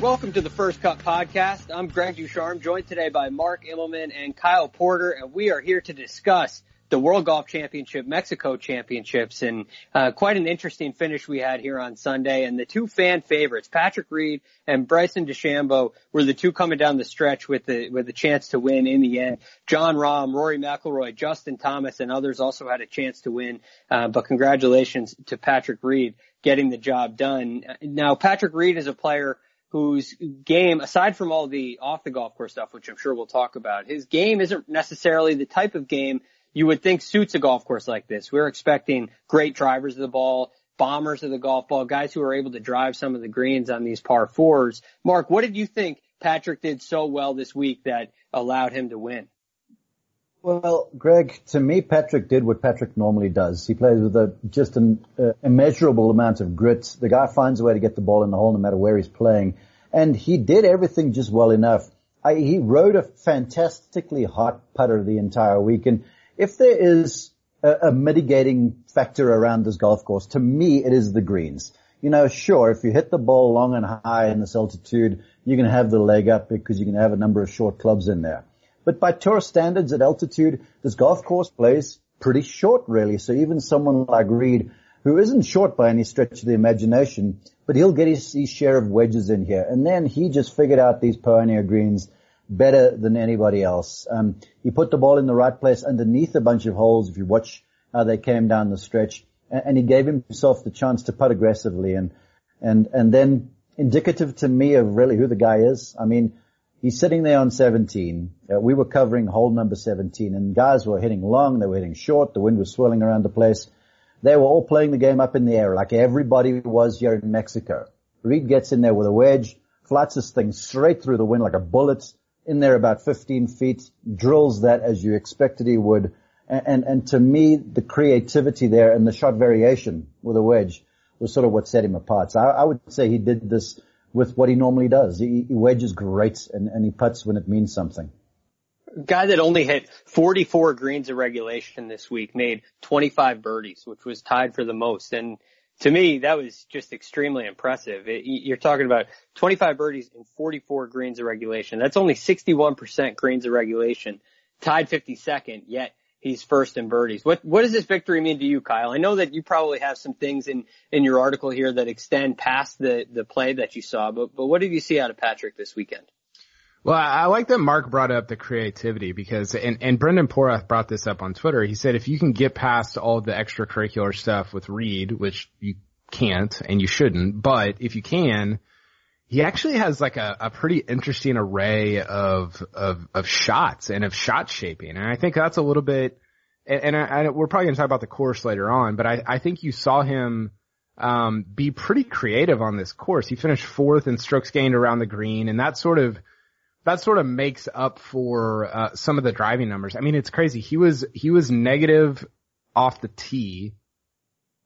Welcome to the First Cut Podcast. I'm Greg Ducharme, joined today by Mark Immelman and Kyle Porter, and we are here to discuss the World Golf Championship, Mexico Championships, and uh, quite an interesting finish we had here on Sunday. And the two fan favorites, Patrick Reed and Bryson DeChambeau, were the two coming down the stretch with the with a chance to win in the end. Jon Rahm, Rory McIlroy, Justin Thomas, and others also had a chance to win. Uh, but congratulations to Patrick Reed getting the job done. Now, Patrick Reed is a player whose game, aside from all the off the golf course stuff, which I'm sure we'll talk about, his game isn't necessarily the type of game you would think suits a golf course like this. We're expecting great drivers of the ball, bombers of the golf ball, guys who are able to drive some of the greens on these par fours. Mark, what did you think Patrick did so well this week that allowed him to win? Well, Greg, to me, Patrick did what Patrick normally does. He plays with a, just an uh, immeasurable amount of grit. The guy finds a way to get the ball in the hole no matter where he's playing. And he did everything just well enough. I, he rode a fantastically hot putter the entire week. And if there is a, a mitigating factor around this golf course, to me, it is the greens. You know, sure, if you hit the ball long and high in this altitude, you can have the leg up because you can have a number of short clubs in there. But by tour standards at altitude, this golf course plays pretty short really. So even someone like Reed, who isn't short by any stretch of the imagination, but he'll get his, his share of wedges in here. And then he just figured out these Poa annua greens better than anybody else. Um, he put the ball in the right place underneath a bunch of holes. If you watch how they came down the stretch, and, and he gave himself the chance to putt aggressively, and and and then indicative to me of really who the guy is. I mean, he's sitting there on 17. Uh, we were covering hole number 17, and guys were hitting long, they were hitting short. The wind was swirling around the place. They were all playing the game up in the air, like everybody was here in Mexico. Reed gets in there with a wedge, flights this thing straight through the wind like a bullet in there about 15 feet, drills that as you expected he would. And, and, and to me, the creativity there and the shot variation with a wedge was sort of what set him apart. So I, I would say he did this with what he normally does. He, he wedges great and, and he puts when it means something. Guy that only hit 44 greens of regulation this week made 25 birdies, which was tied for the most. And to me, that was just extremely impressive. It, you're talking about 25 birdies and 44 greens of regulation. That's only 61% greens of regulation, tied 52nd, yet he's first in birdies. What, what does this victory mean to you, Kyle? I know that you probably have some things in, in your article here that extend past the, the play that you saw, but, but what did you see out of Patrick this weekend? Well, I like that Mark brought up the creativity because, and, and Brendan Porath brought this up on Twitter. He said if you can get past all the extracurricular stuff with Reed, which you can't and you shouldn't, but if you can, he actually has like a, a pretty interesting array of, of, of shots and of shot shaping. And I think that's a little bit, and, and I, I, we're probably going to talk about the course later on, but I, I think you saw him, um, be pretty creative on this course. He finished fourth in strokes gained around the green and that sort of, that sort of makes up for uh, some of the driving numbers. I mean, it's crazy. He was he was negative off the tee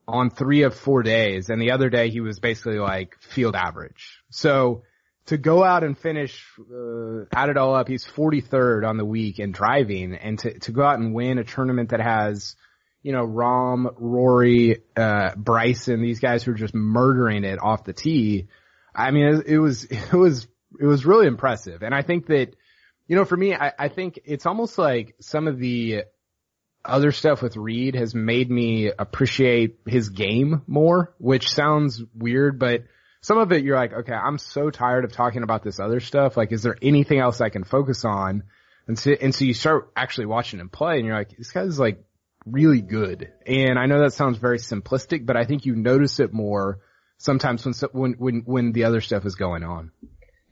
on three of four days, and the other day he was basically like field average. So to go out and finish, uh, add it all up, he's 43rd on the week in driving, and to to go out and win a tournament that has, you know, Rahm, Rory, uh, Bryson, these guys who are just murdering it off the tee. I mean, it, it was it was it was really impressive. And I think that, you know, for me, I, I think it's almost like some of the other stuff with Reed has made me appreciate his game more, which sounds weird, but some of it you're like, okay, I'm so tired of talking about this other stuff. Like, is there anything else I can focus on? And so, and so you start actually watching him play and you're like, this guy's like really good. And I know that sounds very simplistic, but I think you notice it more sometimes when, when, when, when the other stuff is going on.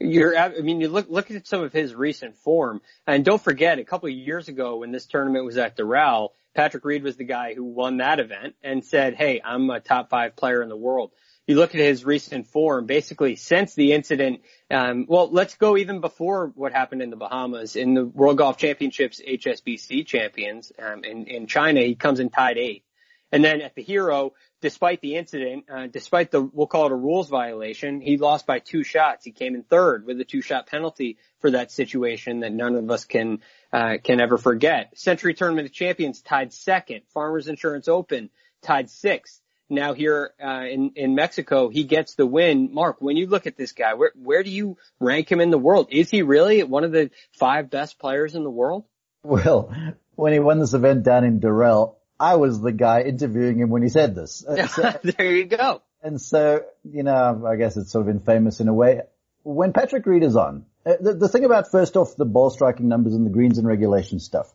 You're, I mean, you look, look at some of his recent form and don't forget a couple of years ago when this tournament was at Doral, Patrick Reed was the guy who won that event and said, Hey, I'm a top five player in the world. You look at his recent form, basically since the incident, um, well, let's go even before what happened in the Bahamas in the World Golf Championships HSBC champions, um, in, in China, he comes in tied eighth. And then at the Hero, despite the incident, uh, despite the, we'll call it a rules violation, he lost by two shots. He came in third with a two shot penalty for that situation that none of us can, uh, can ever forget. Sentry Tournament of Champions tied second. Farmers Insurance Open tied sixth. Now here, uh, in, in Mexico, he gets the win. Mark, when you look at this guy, where, where do you rank him in the world? Is he really one of the five best players in the world? Well, when he won this event down in Doral, I was the guy interviewing him when he said this. So, there you go. And so, you know, I guess it's sort of infamous in a way. When Patrick Reed is on, uh, the, the thing about first off the ball striking numbers and the greens and regulation stuff,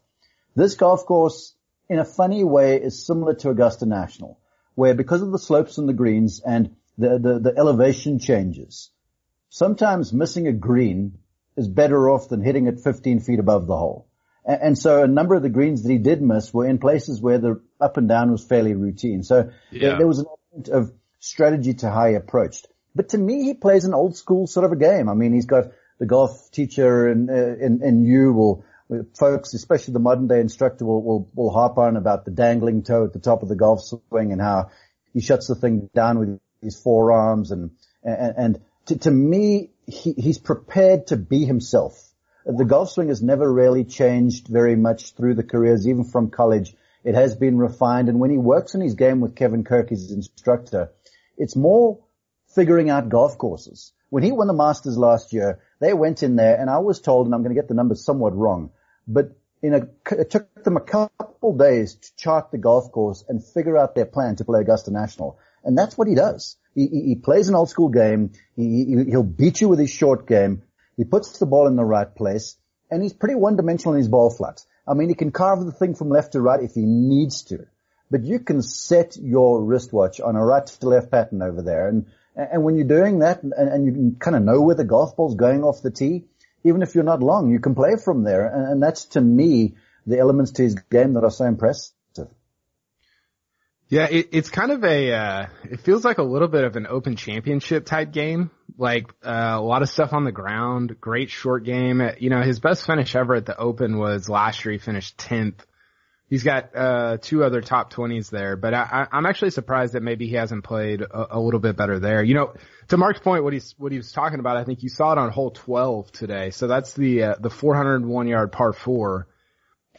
this golf course in a funny way is similar to Augusta National, where because of the slopes and the greens and the, the, the elevation changes, sometimes missing a green is better off than hitting it 15 feet above the hole. And so a number of the greens that he did miss were in places where the up and down was fairly routine. So yeah. there was an element of strategy to how he approached. But to me, he plays an old school sort of a game. I mean, he's got the golf teacher and, and, and you will, folks, especially the modern day instructor will, will, will harp on about the dangling toe at the top of the golf swing and how he shuts the thing down with his forearms and, and, and to, to me, he, he's prepared to be himself the golf swing has never really changed very much through the careers, even from college. It has been refined. And when he works in his game with Kevin Kirk, his instructor, it's more figuring out golf courses. When he won the Masters last year, they went in there and I was told, and I'm going to get the numbers somewhat wrong, but in a, it took them a couple days to chart the golf course and figure out their plan to play Augusta National. And that's what he does. He, he, he plays an old school game. He, he'll beat you with his short game. He puts the ball in the right place and he's pretty one dimensional in his ball flight. I mean, he can carve the thing from left to right if he needs to, but you can set your wristwatch on a right to left pattern over there. And, and when you're doing that and, and you can kind of know where the golf ball's going off the tee, even if you're not long, you can play from there. And, and that's to me the elements to his game that are so impressive. Yeah, it, it's kind of a, uh, it feels like a little bit of an open championship type game. Like, uh, a lot of stuff on the ground, great short game. You know, his best finish ever at the open was last year. He finished 10th. He's got, uh, two other top 20s there, but I, I'm actually surprised that maybe he hasn't played a, a little bit better there. You know, to Mark's point, what he's, what he was talking about, I think you saw it on hole 12 today. So that's the, uh, the 401 yard par four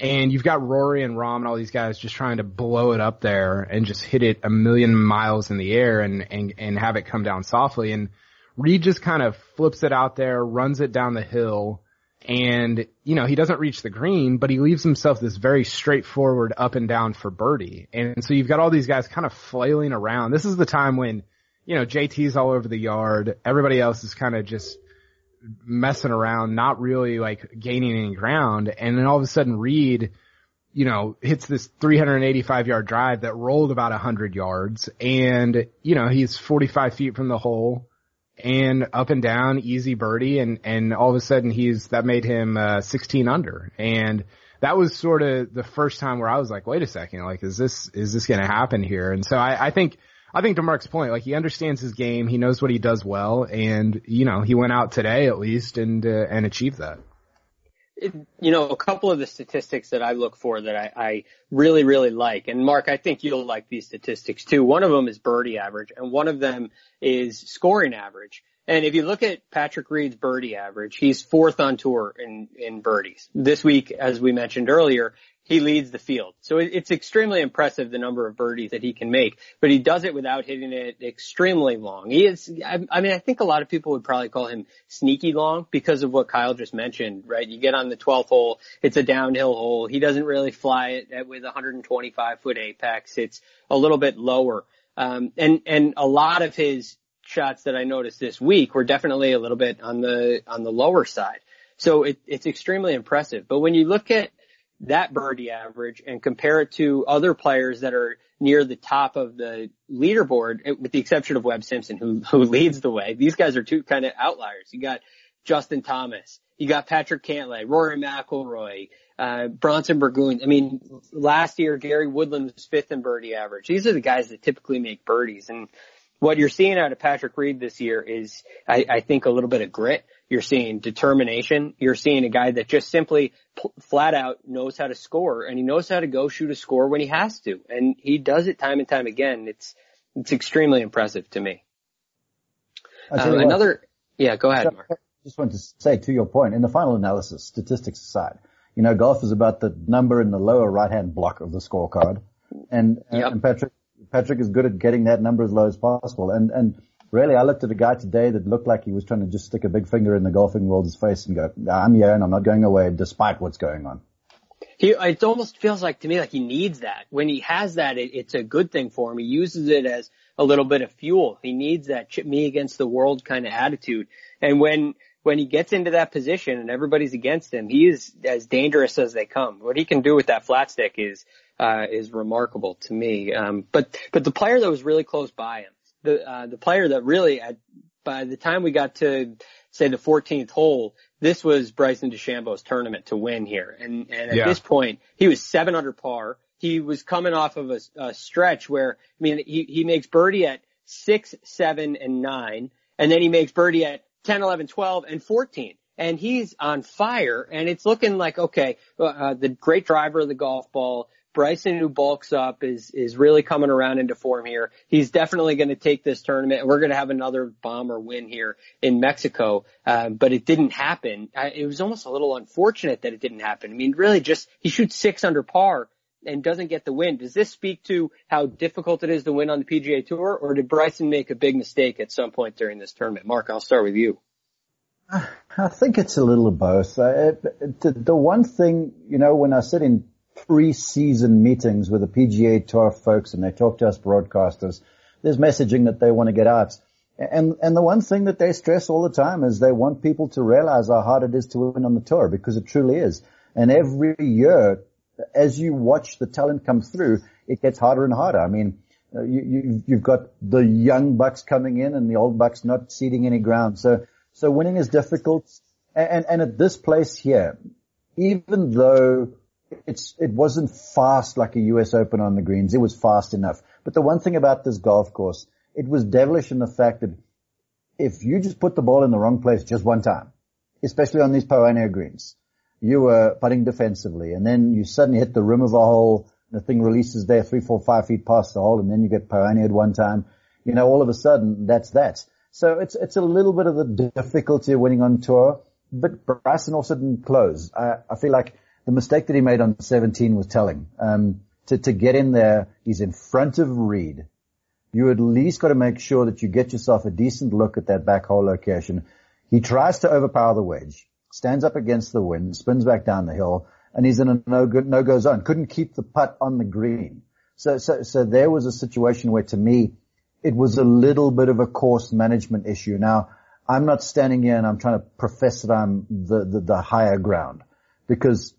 and you've got Rory and Rahm and all these guys just trying to blow it up there and just hit it a million miles in the air and, and, and have it come down softly. And Reed just kind of flips it out there, runs it down the hill, and, you know, he doesn't reach the green, but he leaves himself this very straightforward up and down for birdie. And so you've got all these guys kind of flailing around. This is the time when, you know, JT's all over the yard. Everybody else is kind of just messing around, not really like gaining any ground. And then all of a sudden Reed, you know, hits this 385 yard drive that rolled about 100 yards and, you know, he's 45 feet from the hole and up and down, easy birdie. And, and all of a sudden he's, that made him, uh, 16 under. And that was sort of the first time where I was like, wait a second, like, is this, is this going to happen here? And so I, I think, I think to Mark's point, like he understands his game, he knows what he does well, and you know he went out today at least and uh, and achieved that. You know, a couple of the statistics that I look for that I, I really really like, and Mark, I think you'll like these statistics too. One of them is birdie average, and one of them is scoring average. And if you look at Patrick Reed's birdie average, he's fourth on tour in, in birdies. This week, as we mentioned earlier, he leads the field. So it's extremely impressive the number of birdies that he can make, but he does it without hitting it extremely long. He is, I, mean, I think a lot of people would probably call him sneaky long because of what Kyle just mentioned, right? You get on the 12th hole, it's a downhill hole. He doesn't really fly it with 125 foot apex. It's a little bit lower. Um, and, and a lot of his shots that I noticed this week were definitely a little bit on the, on the lower side. So it, it's extremely impressive. But when you look at that birdie average and compare it to other players that are near the top of the leaderboard, with the exception of Webb Simpson, who, who leads the way. These guys are two kind of outliers. You got Justin Thomas, you got Patrick Cantlay, Rory McIlroy, uh, Bronson Burgoon. I mean, last year Gary Woodland was fifth in birdie average. These are the guys that typically make birdies, and what you're seeing out of Patrick Reed this year is, I, I think, a little bit of grit. You're seeing determination. You're seeing a guy that just simply pl- flat out knows how to score and he knows how to go shoot a score when he has to. And he does it time and time again. It's, it's extremely impressive to me. Um, another, yeah, go ahead, Mark. I Just want to say to your point, in the final analysis, statistics aside, you know, golf is about the number in the lower right-hand block of the scorecard. And, yep. and Patrick, Patrick is good at getting that number as low as possible. And, and really, I looked at a guy today that looked like he was trying to just stick a big finger in the golfing world's face and go, I'm here and I'm not going away despite what's going on. He, it almost feels like to me like he needs that. When he has that, it, it's a good thing for him. He uses it as a little bit of fuel. He needs that chip me against the world kind of attitude. And when, when he gets into that position and everybody's against him, he is as dangerous as they come. What he can do with that flat stick is, uh, is remarkable to me. Um, but, but the player that was really close by him, the uh, the player that really at by the time we got to say the 14th hole, this was Bryson DeChambeau's tournament to win here, and and at yeah. this point he was seven under par. He was coming off of a, a stretch where I mean he he makes birdie at six, seven, and nine, and then he makes birdie at 10, 11, 12, and 14 and he's on fire and it's looking like okay uh, the great driver of the golf ball Bryson, who bulks up, is is really coming around into form here. He's definitely going to take this tournament. We're going to have another bomber win here in Mexico, uh, but it didn't happen. I, it was almost a little unfortunate that it didn't happen. I mean, really, just he shoots six under par and doesn't get the win. Does this speak to how difficult it is to win on the PGA Tour, or did Bryson make a big mistake at some point during this tournament? Mark, I'll start with you. I think it's a little of both. Uh, the, the one thing, you know, when I sit in pre-season meetings with the PGA Tour folks and they talk to us broadcasters. There's messaging that they want to get out. And, and the one thing that they stress all the time is they want people to realize how hard it is to win on the tour because it truly is. And every year, as you watch the talent come through, it gets harder and harder. I mean, uh, you, you, you've got the young bucks coming in and the old bucks not ceding any ground. So, so winning is difficult. And, and at this place here, even though it's it wasn't fast like a US Open on the greens. It was fast enough. But the one thing about this golf course, it was devilish in the fact that if you just put the ball in the wrong place just one time, especially on these Poa annua greens, you were putting defensively, and then you suddenly hit the rim of a hole. The thing releases there three, four, five feet past the hole, and then you get pioneered one time. You know, all of a sudden, that's that. So it's it's a little bit of the difficulty of winning on tour. But Bryson also didn't close. I, I feel like the mistake that he made on 17 was telling. Um, to, to get in there, he's in front of Reed. You at least got to make sure that you get yourself a decent look at that back hole location. He tries to overpower the wedge, stands up against the wind, spins back down the hill, and he's in a no good, no go zone. Couldn't keep the putt on the green. So, so, so there was a situation where to me, it was a little bit of a course management issue. Now, I'm not standing here and I'm trying to profess that I'm the, the, the higher ground because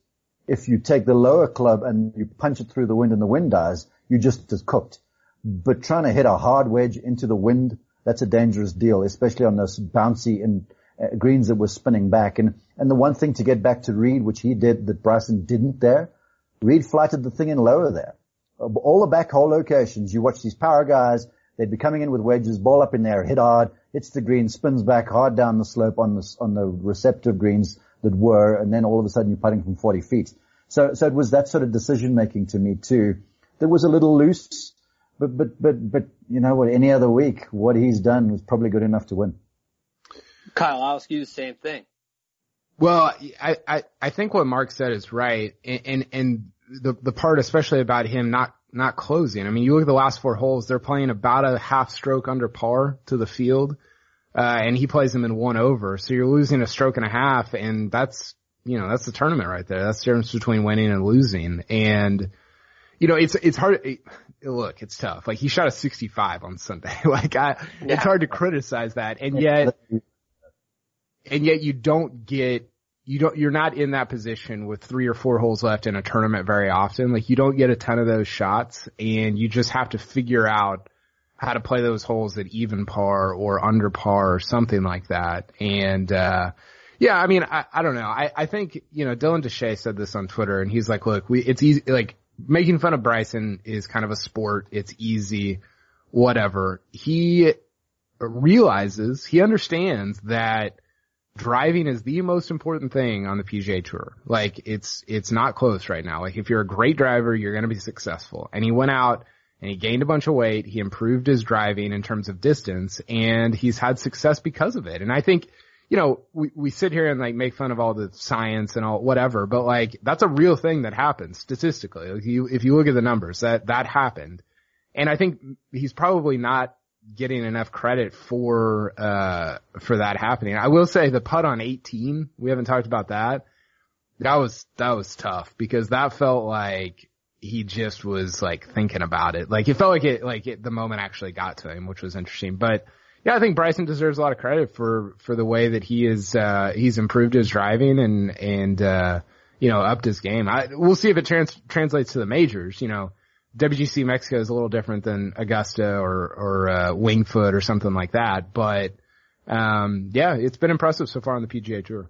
if you take the lower club and you punch it through the wind and the wind dies, you're just as cooked. But trying to hit a hard wedge into the wind, that's a dangerous deal, especially on those bouncy and uh, greens that were spinning back. And, and the one thing to get back to Reed, which he did that Bryson didn't there, Reed flighted the thing in lower there. All the back hole locations, you watch these power guys, they'd be coming in with wedges, ball up in there, hit hard, hits the green, spins back hard down the slope on the, on the receptive greens that were, and then all of a sudden you're putting from 40 feet. So, so it was that sort of decision making to me too. That was a little loose, but, but, but, but, you know what, any other week, what he's done was probably good enough to win. Kyle, I'll ask you the same thing. Well, I, I, I think what Mark said is right. And, and, and the, the part especially about him not, not closing. I mean, you look at the last four holes, they're playing about a half stroke under par to the field. Uh, and he plays them in one over. So you're losing a stroke and a half and that's, you know, that's the tournament right there. That's the difference between winning and losing. And, you know, it's, it's hard. It, look, it's tough. Like he shot a 65 on Sunday. like I, yeah. it's hard to criticize that. And yet, and yet you don't get, you don't, you're not in that position with three or four holes left in a tournament very often. Like you don't get a ton of those shots and you just have to figure out how to play those holes at even par or under par or something like that. And, uh, Yeah, I mean, I, I don't know. I, I think, you know, Dylan DeShay said this on Twitter and he's like, look, we, it's easy, like, making fun of Bryson is kind of a sport. It's easy, whatever. He realizes, he understands that driving is the most important thing on the PGA Tour. Like, it's, it's not close right now. Like, if you're a great driver, you're going to be successful. And he went out and he gained a bunch of weight. He improved his driving in terms of distance and he's had success because of it. And I think, you know, we, we sit here and like make fun of all the science and all whatever, but like that's a real thing that happens statistically. Like you, if you look at the numbers that, that happened. And I think he's probably not getting enough credit for, uh, for that happening. I will say the putt on 18, we haven't talked about that. That was, that was tough because that felt like he just was like thinking about it. Like it felt like it, like it, the moment actually got to him, which was interesting. But yeah, I think Bryson deserves a lot of credit for, for the way that he is, uh, he's improved his driving and, and, uh, you know, upped his game. I, we'll see if it trans, translates to the majors, you know. WGC Mexico is a little different than Augusta or, or, uh, Winged Foot or something like that. But, um, yeah, it's been impressive so far on the PGA Tour.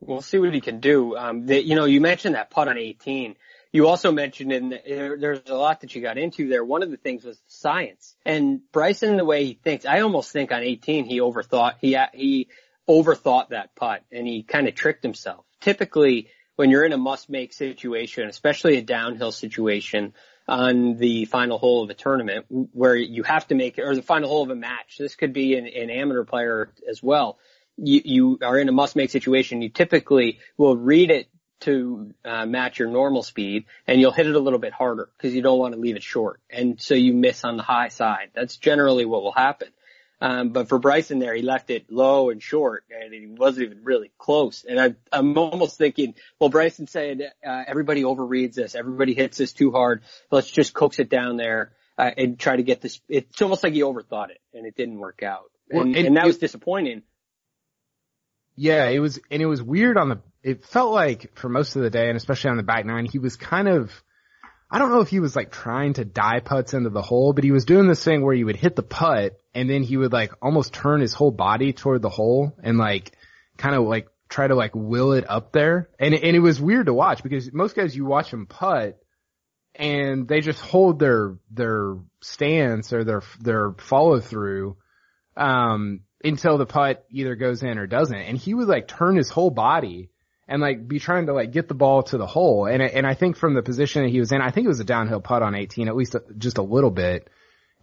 We'll see what he can do. Um, the, you know, you mentioned that putt on 18 you also mentioned in the, there's a lot that you got into there. One of the things was science and Bryson, the way he thinks, I almost think on 18 he overthought, he, he overthought that putt and he kind of tricked himself. Typically when you're in a must make situation, especially a downhill situation on the final hole of a tournament where you have to make it or the final hole of a match, this could be an, an amateur player as well. You, you are in a must make situation. You typically will read it to uh, match your normal speed and you'll hit it a little bit harder because you don't want to leave it short. And so you miss on the high side. That's generally what will happen. Um, but for Bryson there, he left it low and short and he wasn't even really close. And I, I'm almost thinking, well, Bryson said, uh, everybody overreads this. Everybody hits this too hard. Let's just coax it down there, uh, and try to get this. It's almost like he overthought it and it didn't work out. And, well, and, and that was disappointing. Yeah, it was, and it was weird on the it felt like for most of the day, and especially on the back nine, he was kind of, I don't know if he was like trying to die putts into the hole, but he was doing this thing where he would hit the putt and then he would like almost turn his whole body toward the hole and like kind of like try to like will it up there. And, and it was weird to watch because most guys you watch them putt and they just hold their, their stance or their, their follow through, um, until the putt either goes in or doesn't. And he would like turn his whole body and like be trying to like get the ball to the hole. And and I think from the position that he was in, I think it was a downhill putt on 18, at least a, just a little bit.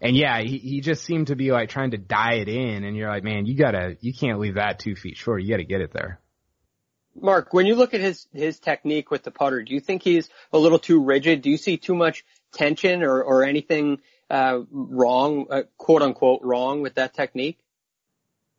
And yeah, he he just seemed to be like trying to die it in, and you're like, man, you gotta, you can't leave that two feet short. You gotta get it there. Mark, when you look at his his technique with the putter, do you think he's a little too rigid? Do you see too much tension or or anything uh, wrong, uh, quote unquote, wrong with that technique?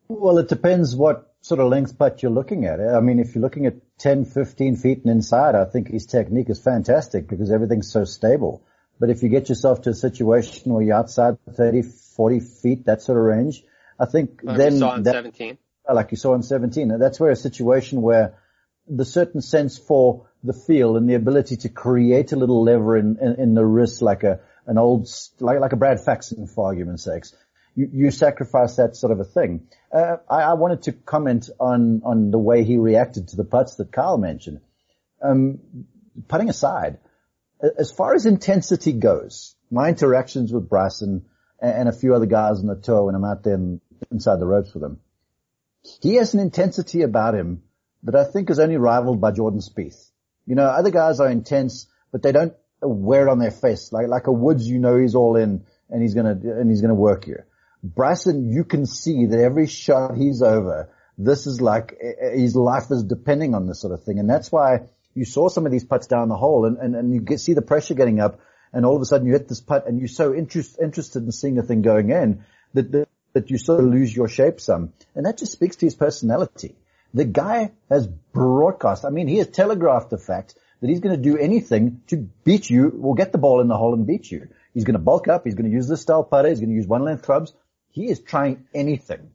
Well, it depends what sort of length putt you're looking at. I mean, if you're looking at 10, 15 feet and inside, I think his technique is fantastic because everything's so stable. But if you get yourself to a situation where you're outside 30, 40 feet, that sort of range, I think like then. You saw in that, 17. Like you saw in 17. That's where a situation where the certain sense for the feel and the ability to create a little lever in, in, in the wrist like a, an old, like, like a Brad Faxon for argument's sakes you, you sacrifice that sort of a thing. Uh, I, I, wanted to comment on, on the way he reacted to the putts that Kyle mentioned. Um, putting aside, as far as intensity goes, my interactions with Bryson and, and a few other guys on the tour when I'm out there inside the ropes with him, he has an intensity about him that I think is only rivaled by Jordan Spieth. You know, other guys are intense, but they don't wear it on their face. Like, like a Woods, you know he's all in and he's gonna, and he's gonna work you. Bryson, you can see that every shot he's over, this is like eh, his life is depending on this sort of thing, and that's why you saw some of these putts down the hole, and and, and you get, see the pressure getting up, and all of a sudden you hit this putt, and you're so interest, interested in seeing the thing going in that, that that you sort of lose your shape some, and that just speaks to his personality. The guy has broadcast. I mean, he has telegraphed the fact that he's going to do anything to beat you or get the ball in the hole and beat you. He's going to bulk up. He's going to use this style putter. He's going to use one length clubs. He is trying anything.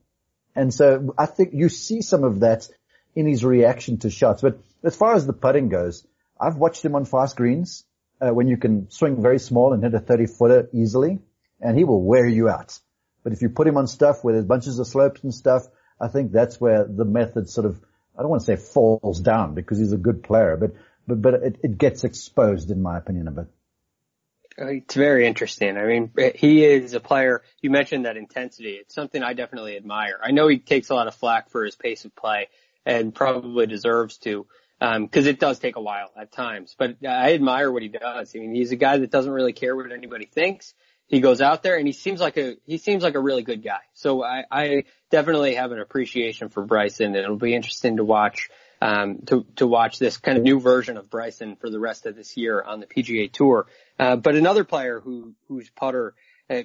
And so I think you see some of that in his reaction to shots. But as far as the putting goes, I've watched him on fast greens uh, when you can swing very small and hit a 30 footer easily, and he will wear you out. But if you put him on stuff where there's bunches of slopes and stuff, I think that's where the method sort of I don't want to say falls down because he's a good player, but, but, but it, it gets exposed in my opinion a bit. It's very interesting. I mean, he is a player. You mentioned that intensity. It's something I definitely admire. I know he takes a lot of flack for his pace of play and probably deserves to, um, cause it does take a while at times, but I admire what he does. I mean, he's a guy that doesn't really care what anybody thinks. He goes out there and he seems like a, he seems like a really good guy. So I, I definitely have an appreciation for Bryson and it'll be interesting to watch um, to to watch this kind of new version of Bryson for the rest of this year on the PGA Tour. Uh, but another player who whose putter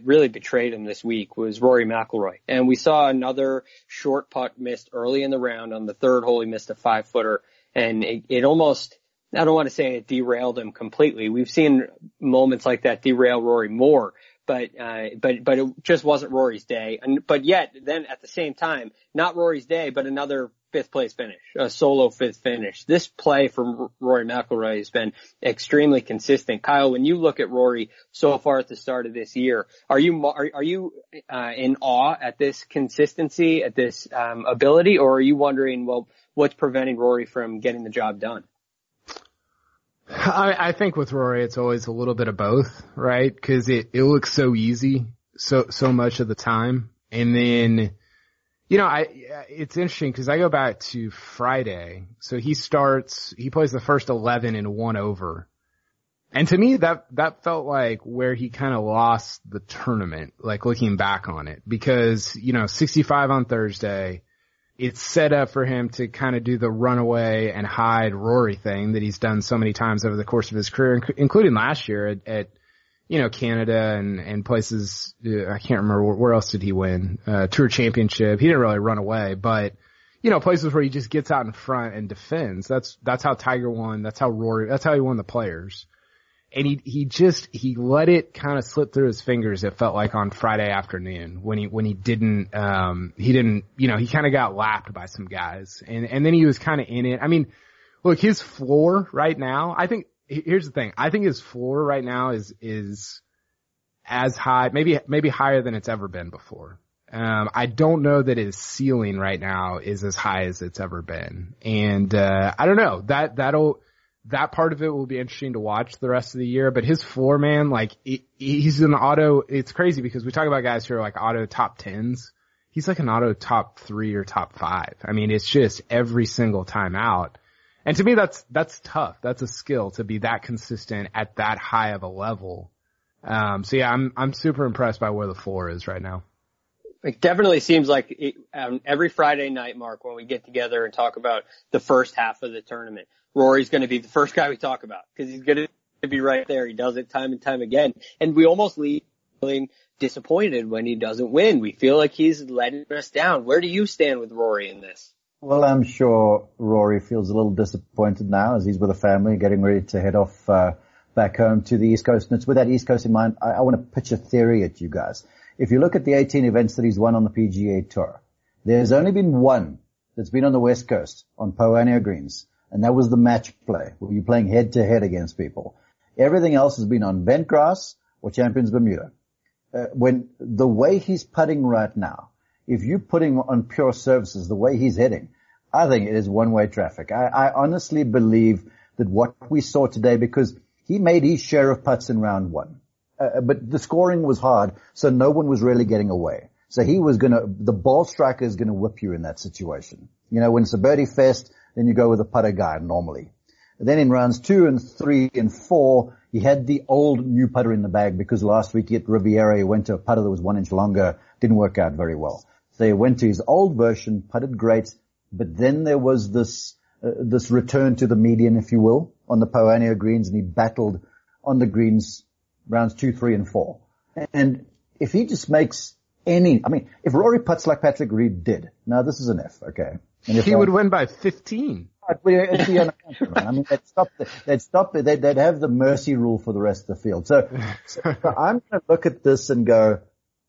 really betrayed him this week was Rory McIlroy, and we saw another short putt missed early in the round on the third hole. He missed a five footer, and it, it almost I don't want to say it derailed him completely. We've seen moments like that derail Rory more, but uh, but but it just wasn't Rory's day. And but yet then at the same time, not Rory's day, but another fifth place finish, a solo fifth finish. This play from Rory McIlroy has been extremely consistent. Kyle, when you look at Rory so far at the start of this year, are you are, are you uh, in awe at this consistency, at this um, ability, or are you wondering, well, what's preventing Rory from getting the job done? I, I think with Rory, it's always a little bit of both, right? Cause it, it looks so easy so, so much of the time. And then, you know, I, it's interesting because I go back to Friday. So he starts, he plays the first 11 in one over. And to me, that, that felt like where he kind of lost the tournament, like looking back on it because, you know, 65 on Thursday, it's set up for him to kind of do the runaway and hide Rory thing that he's done so many times over the course of his career, including last year at, at you know, Canada and, and places, uh, I can't remember where, where else did he win, uh, tour championship. He didn't really run away, but you know, places where he just gets out in front and defends. That's, that's how Tiger won. That's how Rory, that's how he won the players and he he just he let it kind of slip through his fingers. It felt like on Friday afternoon when he when he didn't um he didn't you know he kind of got lapped by some guys and and then he was kind of in it. I mean, look his floor right now. I think here's the thing. I think his floor right now is is as high, maybe maybe higher than it's ever been before. Um, I don't know that his ceiling right now is as high as it's ever been, and uh, I don't know that that'll that part of it will be interesting to watch the rest of the year. But his floor man, like he's an auto. It's crazy because we talk about guys who are like auto top tens. He's like an auto top three or top five. I mean, it's just every single time out. And to me, that's, that's tough. That's a skill to be that consistent at that high of a level. Um, so yeah, I'm, I'm super impressed by where the floor is right now. It definitely seems like it, um, every Friday night, Mark, when we get together and talk about the first half of the tournament, Rory's going to be the first guy we talk about because he's going to be right there. He does it time and time again. And we almost leave feeling disappointed when he doesn't win. We feel like he's letting us down. Where do you stand with Rory in this? Well, I'm sure Rory feels a little disappointed now as he's with a family getting ready to head off uh, back home to the East Coast. And it's with that East Coast in mind, I, I want to pitch a theory at you guys. If you look at the 18 events that he's won on the PGA Tour, there's only been one that's been on the West Coast on annua greens and that was the match play, where you're playing head to head against people. Everything else has been on bent grass or Champions Bermuda. Uh, when the way he's putting right now, if you put him on pure surfaces, the way he's hitting, I think it is one-way traffic. I, I honestly believe that what we saw today, because he made his share of putts in round one, uh, but the scoring was hard, so no one was really getting away. So he was gonna, the ball striker is gonna whip you in that situation. You know, when it's a birdie fest, then you go with a putter guy normally. Then in rounds two and three and four, he had the old new putter in the bag because last week he at Riviera he went to a putter that was one inch longer, didn't work out very well. So he went to his old version, putted great, but then there was this, uh, this return to the median, if you will, on the Poa annua greens and he battled on the greens rounds two, three and four. And if he just makes any, I mean, if Rory puts like Patrick Reed did, now this is an F, okay? he would win by 15. I mean, they'd stop, the, they'd stop, they'd, they'd have the mercy rule for the rest of the field. So, so I'm going to look at this and go,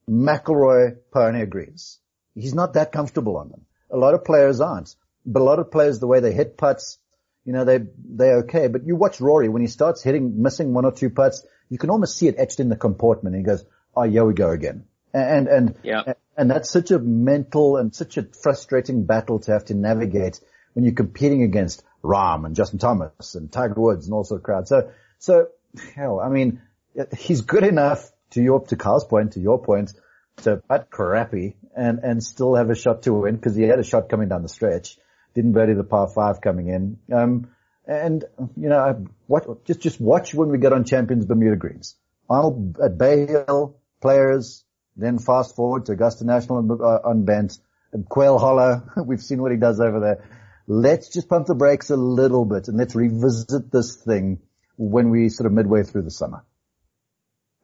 McIlroy, Poa annua greens. He's not that comfortable on them. A lot of players aren't, but a lot of players, the way they hit putts, you know, they, they're okay. But you watch Rory, when he starts hitting, missing one or two putts, you can almost see it etched in the comportment. He goes, oh, here we go again. And, and, yeah. and that's such a mental and such a frustrating battle to have to navigate when you're competing against Rahm and Justin Thomas and Tiger Woods and all sort of crowds. So, so, hell, I mean, he's good enough to your, to Kyle's point, to your point, to putt crappy and, and still have a shot to win because he had a shot coming down the stretch. Didn't birdie the par five coming in. Um, and, you know, what, just, just watch when we get on Champions Bermuda Greens. Arnold at Bay Hill, players, then fast forward to Augusta National on, uh, on Bent, Quail Hollow. We've seen what he does over there. Let's just pump the brakes a little bit and let's revisit this thing when we sort of midway through the summer.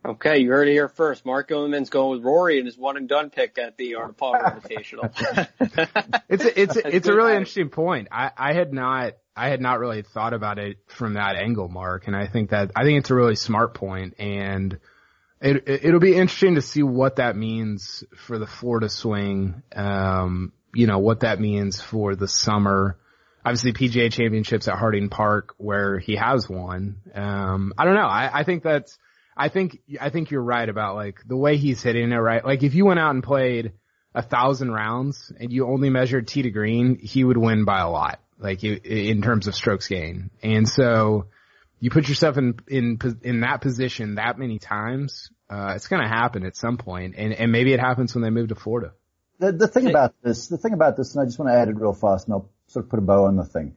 Okay, you heard it here first. Mark Immelman's going with Rory and his one and done pick at the Arnold Palmer Invitational. it's a, it's a, it's a really interesting point. I, I had not I had not really thought about it from that angle, Mark, and I think that I think it's a really smart point, and it, it will be interesting to see what that means for the Florida swing. Um, you know what that means for the summer. Obviously, PGA Championships at Harding Park, where he has won. Um, I don't know. I, I think that's. I think I think you're right about like the way he's hitting it. Right, like if you went out and played a thousand rounds and you only measured tee to green, he would win by a lot like in terms of strokes gain. And so you put yourself in, in, in that position that many times, uh, it's going to happen at some point, and, and maybe it happens when they move to Florida. The, the thing about this, the thing about this, and I just want to add it real fast, and I'll sort of put a bow on the thing.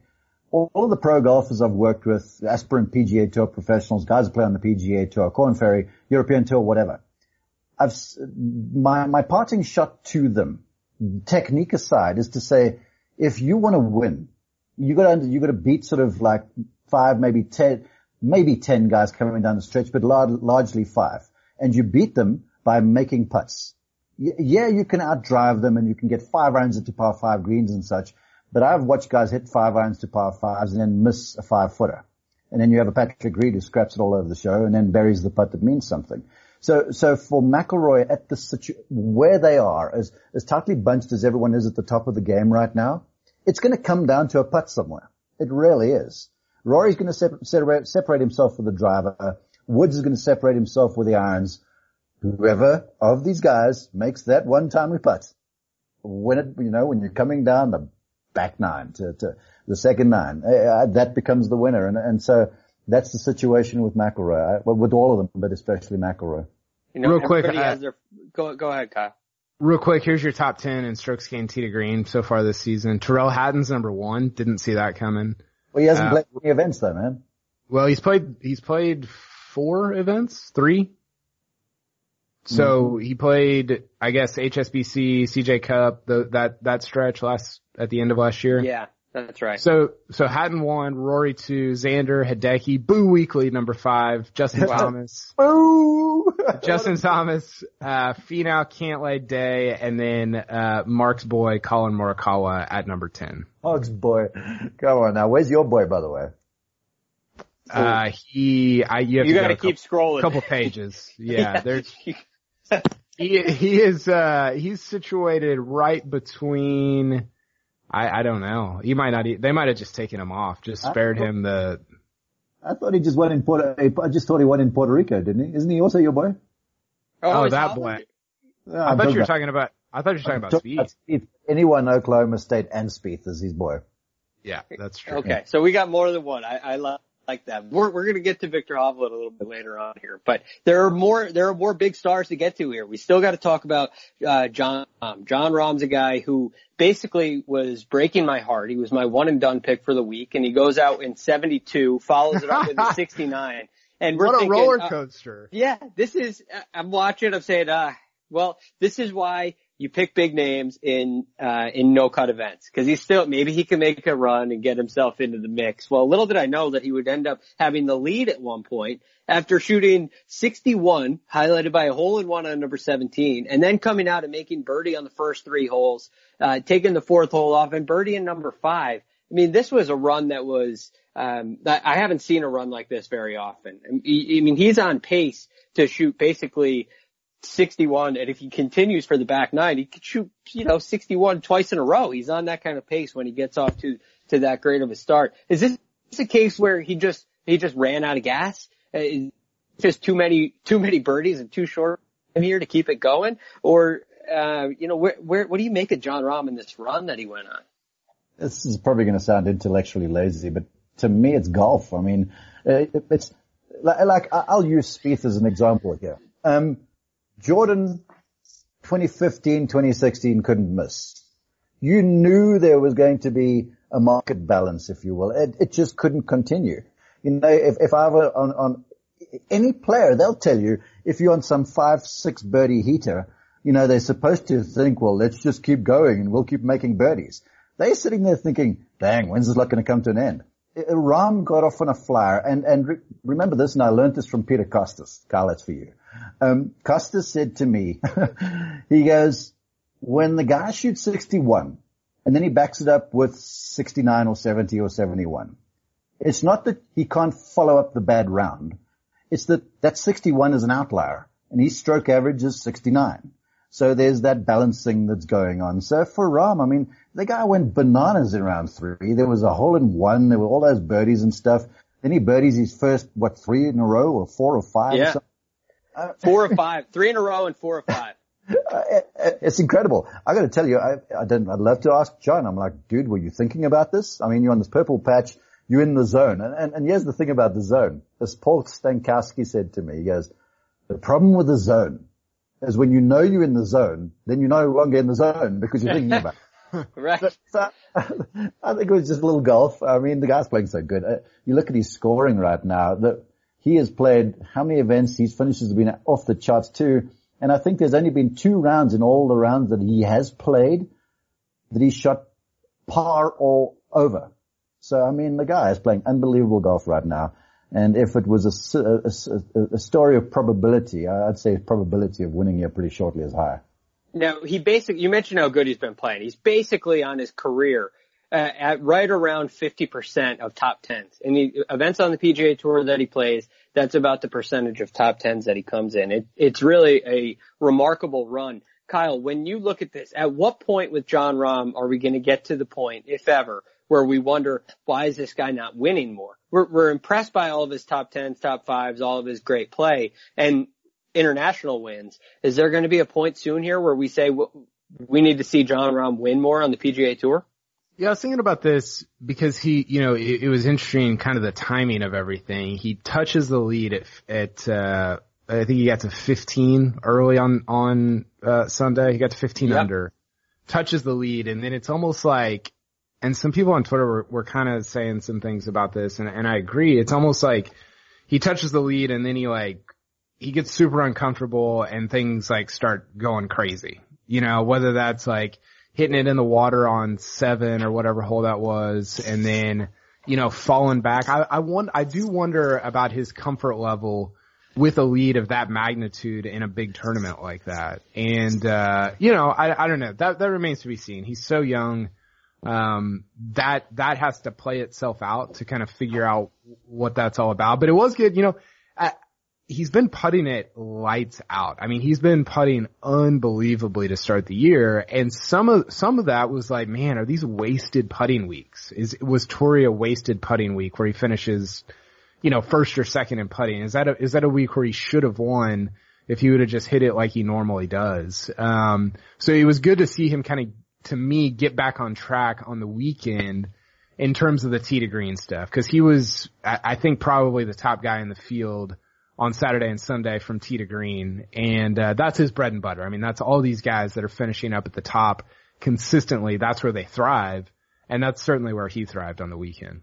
All, the pro golfers I've worked with, aspirant PGA Tour professionals, guys who play on the PGA Tour, Korn Ferry, European Tour, whatever. I've my my parting shot to them, technique aside, is to say, if you want to win, you got to you got to beat sort of like five, maybe ten, maybe ten guys coming down the stretch, but lar- largely five, and you beat them by making putts. yeah, you can outdrive them and you can get five rounds into par five greens and such, but I've watched guys hit five irons to par fives and then miss a five footer. And then you have a Patrick Reed who scraps it all over the show and then buries the putt that means something. So, so for McIlroy at the situ- where they are, as, as tightly bunched as everyone is at the top of the game right now, it's going to come down to a putt somewhere. It really is. Rory's going to separate, separate himself with the driver. Woods is going to separate himself with the irons. Whoever of these guys makes that one timely putt, when it, you know, when you're coming down the back nine to, to the second nine, uh, that becomes the winner. And, and so that's the situation with McIlroy, uh, with all of them, but especially McIlroy. You know, Real quick, I, their, go, go ahead, Kyle. Real quick, here's your top 10 in strokes gained tee to green so far this season. Tyrrell Hatton's number one. Didn't see that coming. Well, he hasn't uh, played any events though, man. Well, he's played, he's played four events, three. So mm-hmm. he played, I guess, HSBC, CJ Cup, the, that, that stretch last, at the end of last year. Yeah. That's right. So, so Hatton won, Rory two, Xander, Hideki, Boo Weekly number five, Justin Thomas. Boo! Justin Thomas, uh, Finau Cantlay Day, and then, uh, Mark's boy, Collin Morikawa at number 10. Mark's boy. Come on now. Where's your boy, by the way? Uh, he, I, you have you to gotta go keep couple, scrolling. Couple pages. Yeah, yeah. there's, he, he is, uh, he's situated right between, I, I don't know. He might not. They might have just taken him off. Just spared him the. I thought he just went in Puerto. I just thought he went in Puerto Rico, didn't he? Isn't he also your boy? Oh, oh that boy. Yeah, I thought you were talking about. I thought you were talking about Spieth. Spieth. Anyone Oklahoma State and Spieth is his boy. Yeah, that's true. Okay, so we got more than one. I, I love like that. We're we're gonna get to Viktor Hovland a little bit later on here, but there are more there are more big stars to get to here. We still got to talk about uh, Jon um, Jon Rahm's a guy who basically was breaking my heart. He was my one and done pick for the week, and he goes out in 72, follows it up with a 69. And we're what thinking, a roller coaster! Uh, yeah, this is. I'm watching. I'm saying, uh, well, this is why you pick big names in uh, in no cut events because he's still maybe he can make a run and get himself into the mix. Well, little did I know that he would end up having the lead at one point after shooting 61, highlighted by a hole in one on number 17, and then coming out and making birdie on the first three holes, uh, taking the fourth hole off and birdie in number five. I mean, this was a run that was um, I haven't seen a run like this very often. I mean, he's on pace to shoot basically 61, and if he continues for the back nine, he could shoot, you know, 61 twice in a row. He's on that kind of pace when he gets off to, to that great of a start. Is this, a case where he just, he just ran out of gas? Uh, is just too many, too many birdies and too short here to keep it going? Or, uh, you know, where, where, what do you make of Jon Rahm in this run that he went on? this is probably going to sound intellectually lazy, but to me, it's golf. I mean, it, it's like I'll use Spieth as an example here. Um, Jordan, 2015, 2016 couldn't miss. You knew there was going to be a market balance, if you will. It, it just couldn't continue. You know, if, if I were on, on any player, they'll tell you if you're on some five, six birdie heater, you know, they're supposed to think, well, let's just keep going and we'll keep making birdies. They're sitting there thinking, dang, when's this luck going to come to an end? Rahm got off on a flyer, and and re- remember this, and I learned this from Peter Kostis. Carl, that's for you. Um, Kostis said to me, he goes, when the guy shoots 61, and then he backs it up with 69 or 70 or 71, it's not that he can't follow up the bad round. It's that that 61 is an outlier, and his stroke average is 69. So there's that balancing that's going on. So for Rahm, I mean, the guy went bananas in round three. There was a hole in one. There were all those birdies and stuff. Then he birdies his first, what, three in a row or four or five? Yeah. Or uh, four or five. Three in a row and four or five. it's incredible. I got to tell you, I, I didn't. I'd love to ask Jon. I'm like, dude, were you thinking about this? I mean, you're on this purple patch. You're in the zone. And, and, and here's the thing about the zone. As Paul Stankowski said to me, he goes, the problem with the zone is when you know you're in the zone, then you're no longer in the zone because you're thinking about it. right. I think it was just a little golf. I mean, the guy's playing so good. Uh, you look at his scoring right now. That he has played how many events? His finishes have been off the charts too. And I think there's only been two rounds in all the rounds that he has played that he shot par or over. So I mean, the guy is playing unbelievable golf right now. And if it was a, a, a, story of probability, I'd say probability of winning here pretty shortly is high. Now, he basically, you mentioned how good he's been playing. He's basically on his career uh, at right around 50% of top tens. In the events on the PGA Tour that he plays, that's about the percentage of top tens that he comes in. It, it's really a remarkable run. Kyle, when you look at this, at what point with Jon Rahm are we going to get to the point, if ever, where we wonder why is this guy not winning more? We're, we're impressed by all of his top tens, top fives, all of his great play and international wins. Is there going to be a point soon here where we say we need to see Jon Rahm win more on the PGA Tour? Yeah, I was thinking about this because he, you know, it, it was interesting kind of the timing of everything. He touches the lead at, at, uh, I think he got to 15 early on, on, uh, Sunday. He got to 15 yep. under, touches the lead, and then it's almost like and some people on Twitter were, were kind of saying some things about this, and, and I agree. It's almost like he touches the lead and then he like, he gets super uncomfortable and things like start going crazy. You know, whether that's like hitting it in the water on seven or whatever hole that was, and then, you know, falling back. I, I want, I do wonder about his comfort level with a lead of that magnitude in a big tournament like that. And, uh, you know, I, I don't know. That, that remains to be seen. He's so young um, that, that has to play itself out to kind of figure out what that's all about. But it was good, you know, he's been putting it lights out. I mean, he's been putting unbelievably to start the year. And some of, some of that was like, man, are these wasted putting weeks? Is, was Torrey a wasted putting week where he finishes, you know, first or second in putting? Is that a, is that a week where he should have won if he would have just hit it like he normally does? Um, so it was good to see him kind of to me get back on track on the weekend in terms of the tee to green stuff because he was I think probably the top guy in the field on Saturday and Sunday from tee to green and uh, that's his bread and butter. I mean that's all these guys that are finishing up at the top consistently. That's where they thrive and that's certainly where he thrived on the weekend.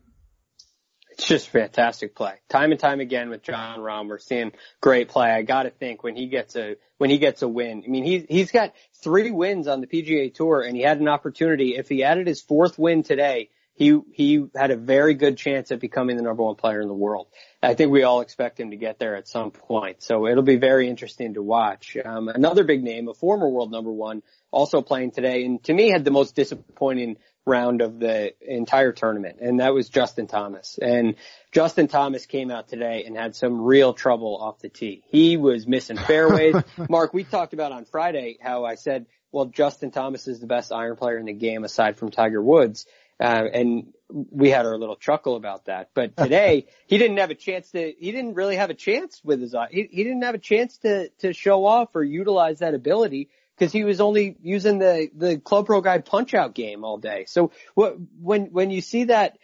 It's just fantastic play. Time and time again with Jon Rahm, we're seeing great play. I gotta think when he gets a, when he gets a win, I mean, he's, he's got three wins on the PGA Tour and he had an opportunity. If he added his fourth win today, he, he had a very good chance at becoming the number one player in the world. I think we all expect him to get there at some point. So it'll be very interesting to watch. Um, another big name, a former world number one, also playing today and to me had the most disappointing round of the entire tournament, and that was Justin Thomas. And Justin Thomas came out today and had some real trouble off the tee. He was missing fairways. Mark, we talked about on Friday how I said, well, Justin Thomas is the best iron player in the game aside from Tiger Woods. Uh, and we had our little chuckle about that. But today, he didn't have a chance to, he didn't really have a chance with his, he, he didn't have a chance to, to show off or utilize that ability because he was only using the the Club Pro guy punch out game all day. So what when when you see that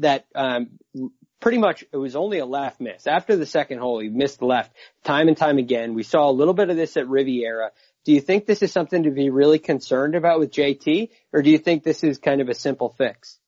that um pretty much it was only a left miss after the second hole he missed left time and time again. We saw a little bit of this at Riviera. Do you think this is something to be really concerned about with JT, or do you think this is kind of a simple fix?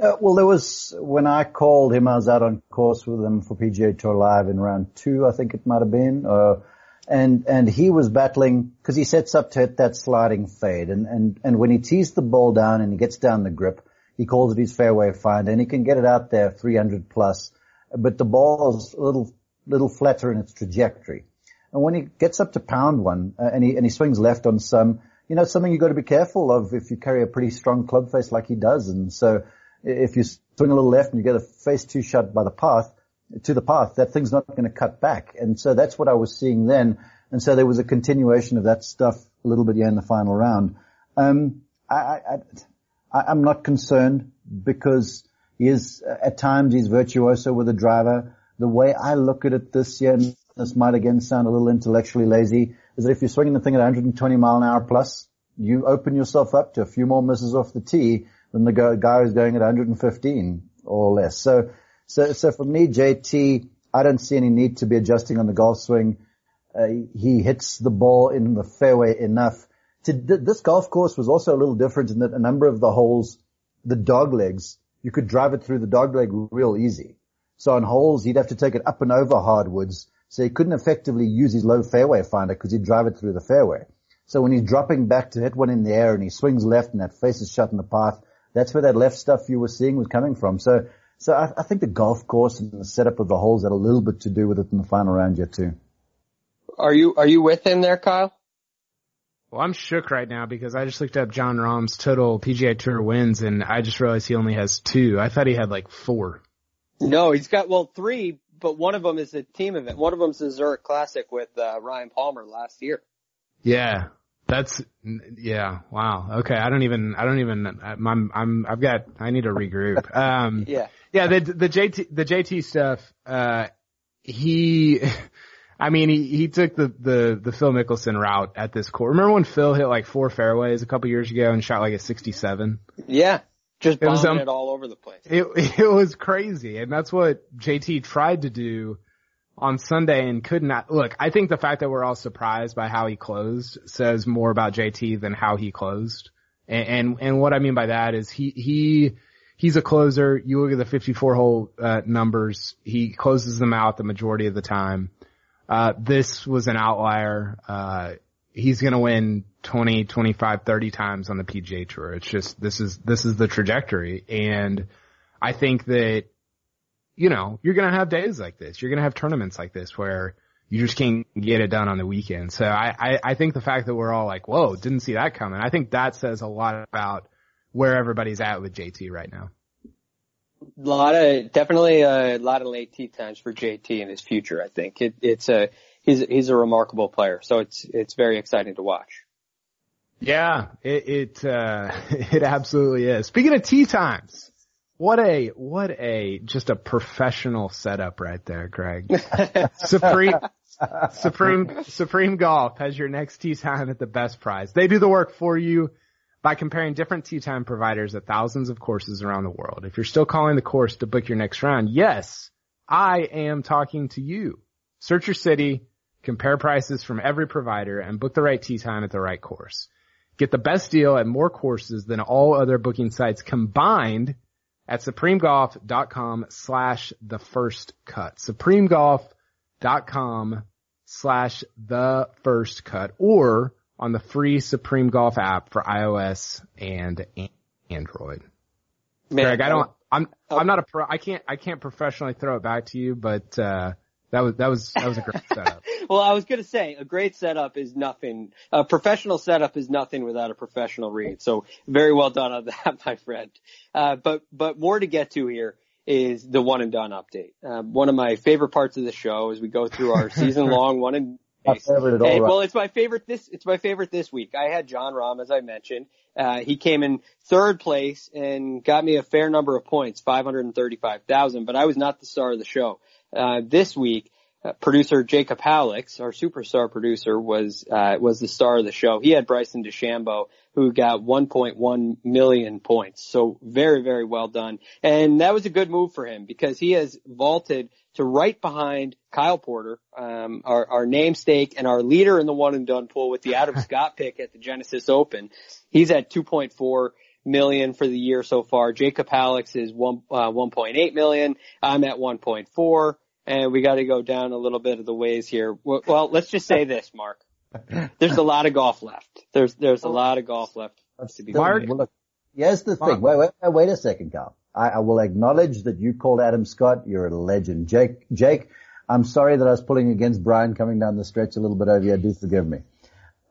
Uh, well, there was when I called him, I was out on course with him for PGA Tour Live in round two, I think it might have been. Uh, and and he was battling because he sets up to hit that sliding fade, and and and when he tees the ball down and he gets down the grip, he calls it his fairway find, and he can get it out there 300 plus, but the ball's a little little flatter in its trajectory. And when he gets up to pound one uh, and he and he swings left on some, you know, something you've got to be careful of if you carry a pretty strong club face like he does. And so if you swing a little left and you get a face too shut by the path, to the path, that thing's not going to cut back. And so that's what I was seeing then. And so there was a continuation of that stuff a little bit yeah in the final round. Um, I, I, am not concerned because he is, at times he's virtuoso with a driver. The way I look at it this year, and this might again sound a little intellectually lazy, is that if you're swinging the thing at 120 mile an hour plus, you open yourself up to a few more misses off the tee than the guy who's going at 115 or less. So so, so for me, JT, I don't see any need to be adjusting on the golf swing. Uh, he hits the ball in the fairway enough. To, this golf course was also a little different in that a number of the holes, the dog legs, you could drive it through the dog leg real easy. So on holes, he'd have to take it up and over hardwoods. So he couldn't effectively use his low fairway finder because he'd drive it through the fairway. So when he's dropping back to hit one in the air and he swings left and that face is shut in the path, that's where that left stuff you were seeing was coming from. So so I, I, think the golf course and the setup of the holes had a little bit to do with it in the final round yet too. Are you are you with him there, Kyle? Well, I'm shook right now because I just looked up Jon Rahm's total PGA Tour wins and I just realized he only has two. I thought he had like four. No, he's got well three, but one of them is a team event. One of them's the Zurich Classic with uh, Ryan Palmer last year. Yeah, that's yeah. Wow. Okay. I don't even. I don't even. I'm. I'm. I've got. I need to regroup. Um. yeah. Yeah. The the JT the JT stuff. Uh. He. I mean, he he took the the the Phil Mickelson route at this course. Remember when Phil hit like four fairways a couple years ago and shot like a 67? Yeah. Just it, was, um, it all over the place. It it was crazy, and that's what JT tried to do on Sunday and could not look. I think the fact that we're all surprised by how he closed says more about JT than how he closed. And and, and what I mean by that is he he he's a closer. You look at the 54 hole uh, numbers. He closes them out the majority of the time. Uh, this was an outlier. Uh, he's going to win 20, 25, 30 times on the PGA Tour. It's just this is this is the trajectory, and I think that you know, you're going to have days like this. You're going to have tournaments like this where you just can't get it done on the weekend. So I, I, I think the fact that we're all like, whoa, didn't see that coming. I think that says a lot about where everybody's at with JT right now. A lot of, definitely a lot of late tee times for JT in his future. I think it, it's a, he's, he's a remarkable player. So it's, it's very exciting to watch. Yeah, it, it, uh, it absolutely is. Speaking of tee times, what a, what a, just a professional setup right there, Greg. Supreme, Supreme, Supreme Golf has your next tee time at the best price. They do the work for you by comparing different tee time providers at thousands of courses around the world. If you're still calling the course to book your next round, yes, I am talking to you. Search your city, compare prices from every provider, and book the right tee time at the right course. Get the best deal at more courses than all other booking sites combined at supremegolf.com slash the first cut. Supremegolf.com slash the first cut or on the free Supreme Golf app for iOS and Android. Man, Greg, I don't, I'm, I'm not a pro, I can't, I can't professionally throw it back to you, but, uh, that was that was that was a great setup. well, I was going to say a great setup is nothing. A professional setup is nothing without a professional read. So very well done on that, my friend. Uh, but but more to get to here is the one and done update. Uh, one of my favorite parts of the show is we go through our season long one and my favorite at all, right. Well, it's my favorite this, it's my favorite this week. I had Jon Rahm, as I mentioned. Uh, he came in third place and got me a fair number of points, 535,000, but I was not the star of the show uh, this week. uh, producer Jacob Hallex, our superstar producer, was uh, was the star of the show. He had Bryson DeChambeau, who got 1.1 million points. So very, very well done. And that was a good move for him because he has vaulted to right behind Kyle Porter, um, our, our namesake and our leader in the one and done pool with the Adam Scott pick at the Genesis Open. He's at 2.4 million for the year so far. Jacob Hallex is one, uh, 1.8 million. I'm at 1.4 and we got to go down a little bit of the ways here. Well, let's just say this, Mark. There's a lot of golf left. There's there's a lot of golf left to be Mark, well, look, here's the thing. Wait, wait, wait a second, Carl. I, I will acknowledge that you called Adam Scott. You're a legend. Jake, Jake, I'm sorry that I was pulling against Brian coming down the stretch a little bit over here. Do forgive me.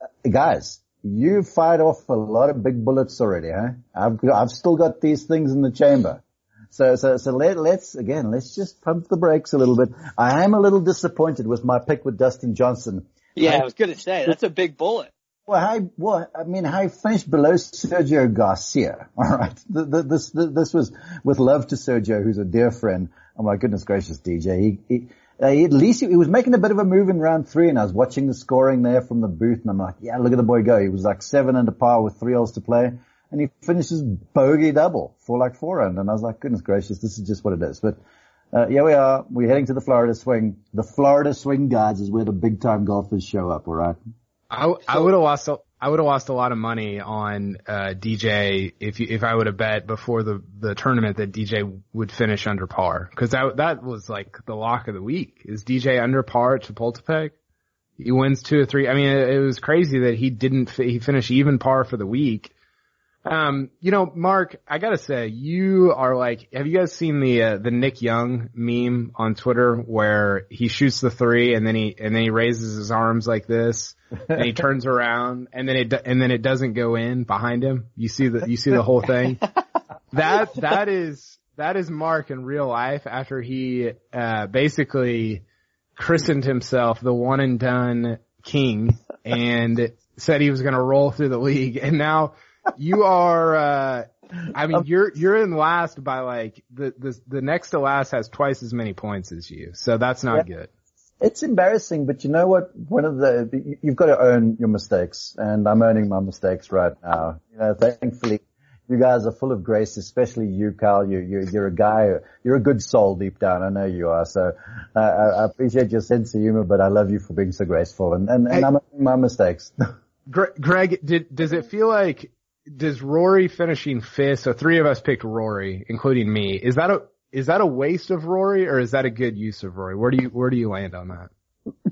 Uh, guys, you fired off a lot of big bullets already, huh? I've, I've still got these things in the chamber. So, so, so let, let's, again, let's just pump the brakes a little bit. I am a little disappointed with my pick with Dustin Johnson. Yeah, I, I was going to say, that's a big bullet. Well, I, well, I mean, I finished below Sergio Garcia. All right. This, this was with love to Sergio, who's a dear friend. Oh my goodness gracious, DJ. He, he, at least he, he, was making a bit of a move in round three and I was watching the scoring there from the booth and I'm like, yeah, look at the boy go. He was like seven under par with three holes to play and he finishes bogey double for like four under. And I was like, goodness gracious, this is just what it is. But, uh, yeah, we are. We're heading to the Florida swing. The Florida swing guys is where the big time golfers show up, alright? I, I would have lost, a, I would have lost a lot of money on, uh, DJ if you, if I would have bet before the, the tournament that DJ would finish under par. Cause that, that was like the lock of the week. Is DJ under par at Chapultepec? He wins two or three. I mean, it, it was crazy that he didn't, he finished even par for the week um, you know, Mark, I gotta say, you are like, have you guys seen the, uh, the Nick Young meme on Twitter where he shoots the three and then he, and then he raises his arms like this and he turns around and then it, and then it doesn't go in behind him. You see the, you see the whole thing. that, that is, that is Mark in real life after he, uh, basically christened himself the one and done king and said he was going to roll through the league and now, you are, uh, I mean, you're, you're in last by like, the, the, the next to last has twice as many points as you. So that's not yeah. good. It's embarrassing, but you know what? One of the, you've got to own your mistakes and I'm owning my mistakes right now. You know, thankfully you guys are full of grace, especially you, Carl. You, you, you're a guy, you're a good soul deep down. I know you are. So uh, I, appreciate your sense of humor, but I love you for being so graceful and, and, and hey, I'm owning my mistakes. Greg, did, does it feel like does Rory finishing fifth? So three of us picked Rory, including me. Is that a is that a waste of Rory, or is that a good use of Rory? Where do you where do you land on that?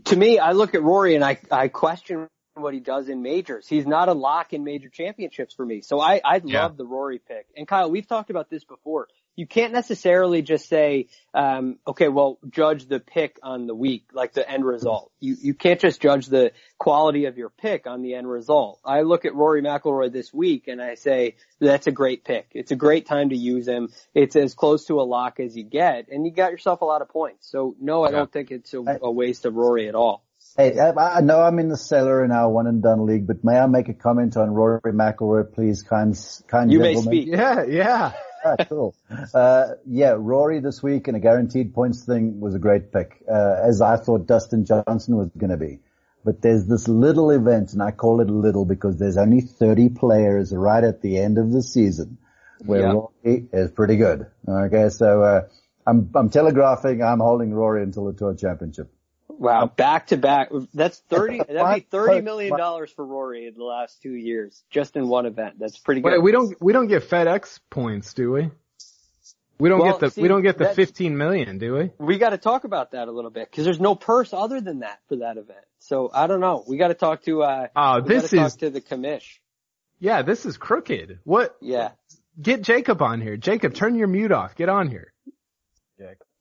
To me, I look at Rory and I I question what he does in majors. He's not a lock in major championships for me. So I I yeah. love the Rory pick. And Kyle, we've talked about this before you can't necessarily just say, um, okay, well, judge the pick on the week, like the end result. You you can't just judge the quality of your pick on the end result. I look at Rory McIlroy this week and I say that's a great pick. It's a great time to use him. It's as close to a lock as you get, and you got yourself a lot of points. So no, I don't think it's a, a waste of Rory at all. Hey, I know I'm in the cellar in our one and done league, but may I make a comment on Rory McIlroy, please, kind, kind you gentlemen? may speak. Yeah, yeah ah, cool. Uh, yeah, Rory this week in a guaranteed points thing was a great pick, uh, as I thought Dustin Johnson was going to be. But there's this little event, and I call it little because there's only 30 players right at the end of the season where yep. Rory is pretty good. Okay, so, uh, I'm, I'm telegraphing I'm holding Rory until the tour championship. Wow, back to back. That's thirty. That'd be thirty million dollars for Rory in the last two years, just in one event. That's pretty good. Wait, we don't we don't get FedEx points, do we? We don't well, get the see, we don't get the fifteen million, do we? We got to talk about that a little bit because there's no purse other than that for that event. So I don't know. We got to talk to. uh Oh, this is to the commish. Yeah, this is crooked. What? Yeah. Get Jacob on here. Jacob, turn your mute off. Get on here.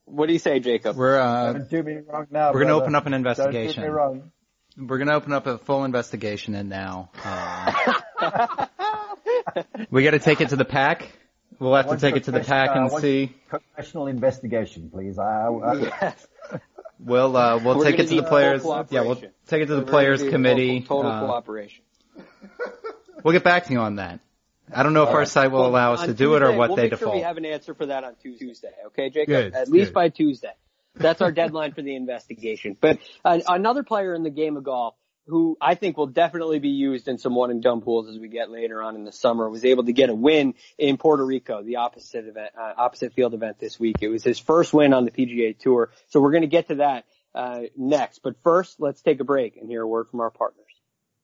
Jacob. What do you say, Jacob? We're uh, Don't do me wrong now. We're gonna open up an investigation. Don't do me wrong. We're gonna open up a full investigation in now. Uh, we got to take it to the pack. We'll have to take it to the pack and see. Professional investigation, please. I, I, yes. We'll uh, we'll We're take it to the players. Yeah, we'll take it to the We're players committee. Total Uh, cooperation. we'll get back to you on that. I don't know if our site will Well, allow us to do it or Tuesday, what we'll they make default. Sure we have an answer for that on Tuesday. Okay, Jacob. Good, At least good. by Tuesday. that's our deadline for the investigation. But uh, another player in the game of golf who I think will definitely be used in some one and done pools as we get later on in the summer, was able to get a win in Puerto Rico, the opposite event, uh, opposite field event this week. It was his first win on the PGA Tour. So we're going to get to that uh, next. But first, let's take a break and hear a word from our partners.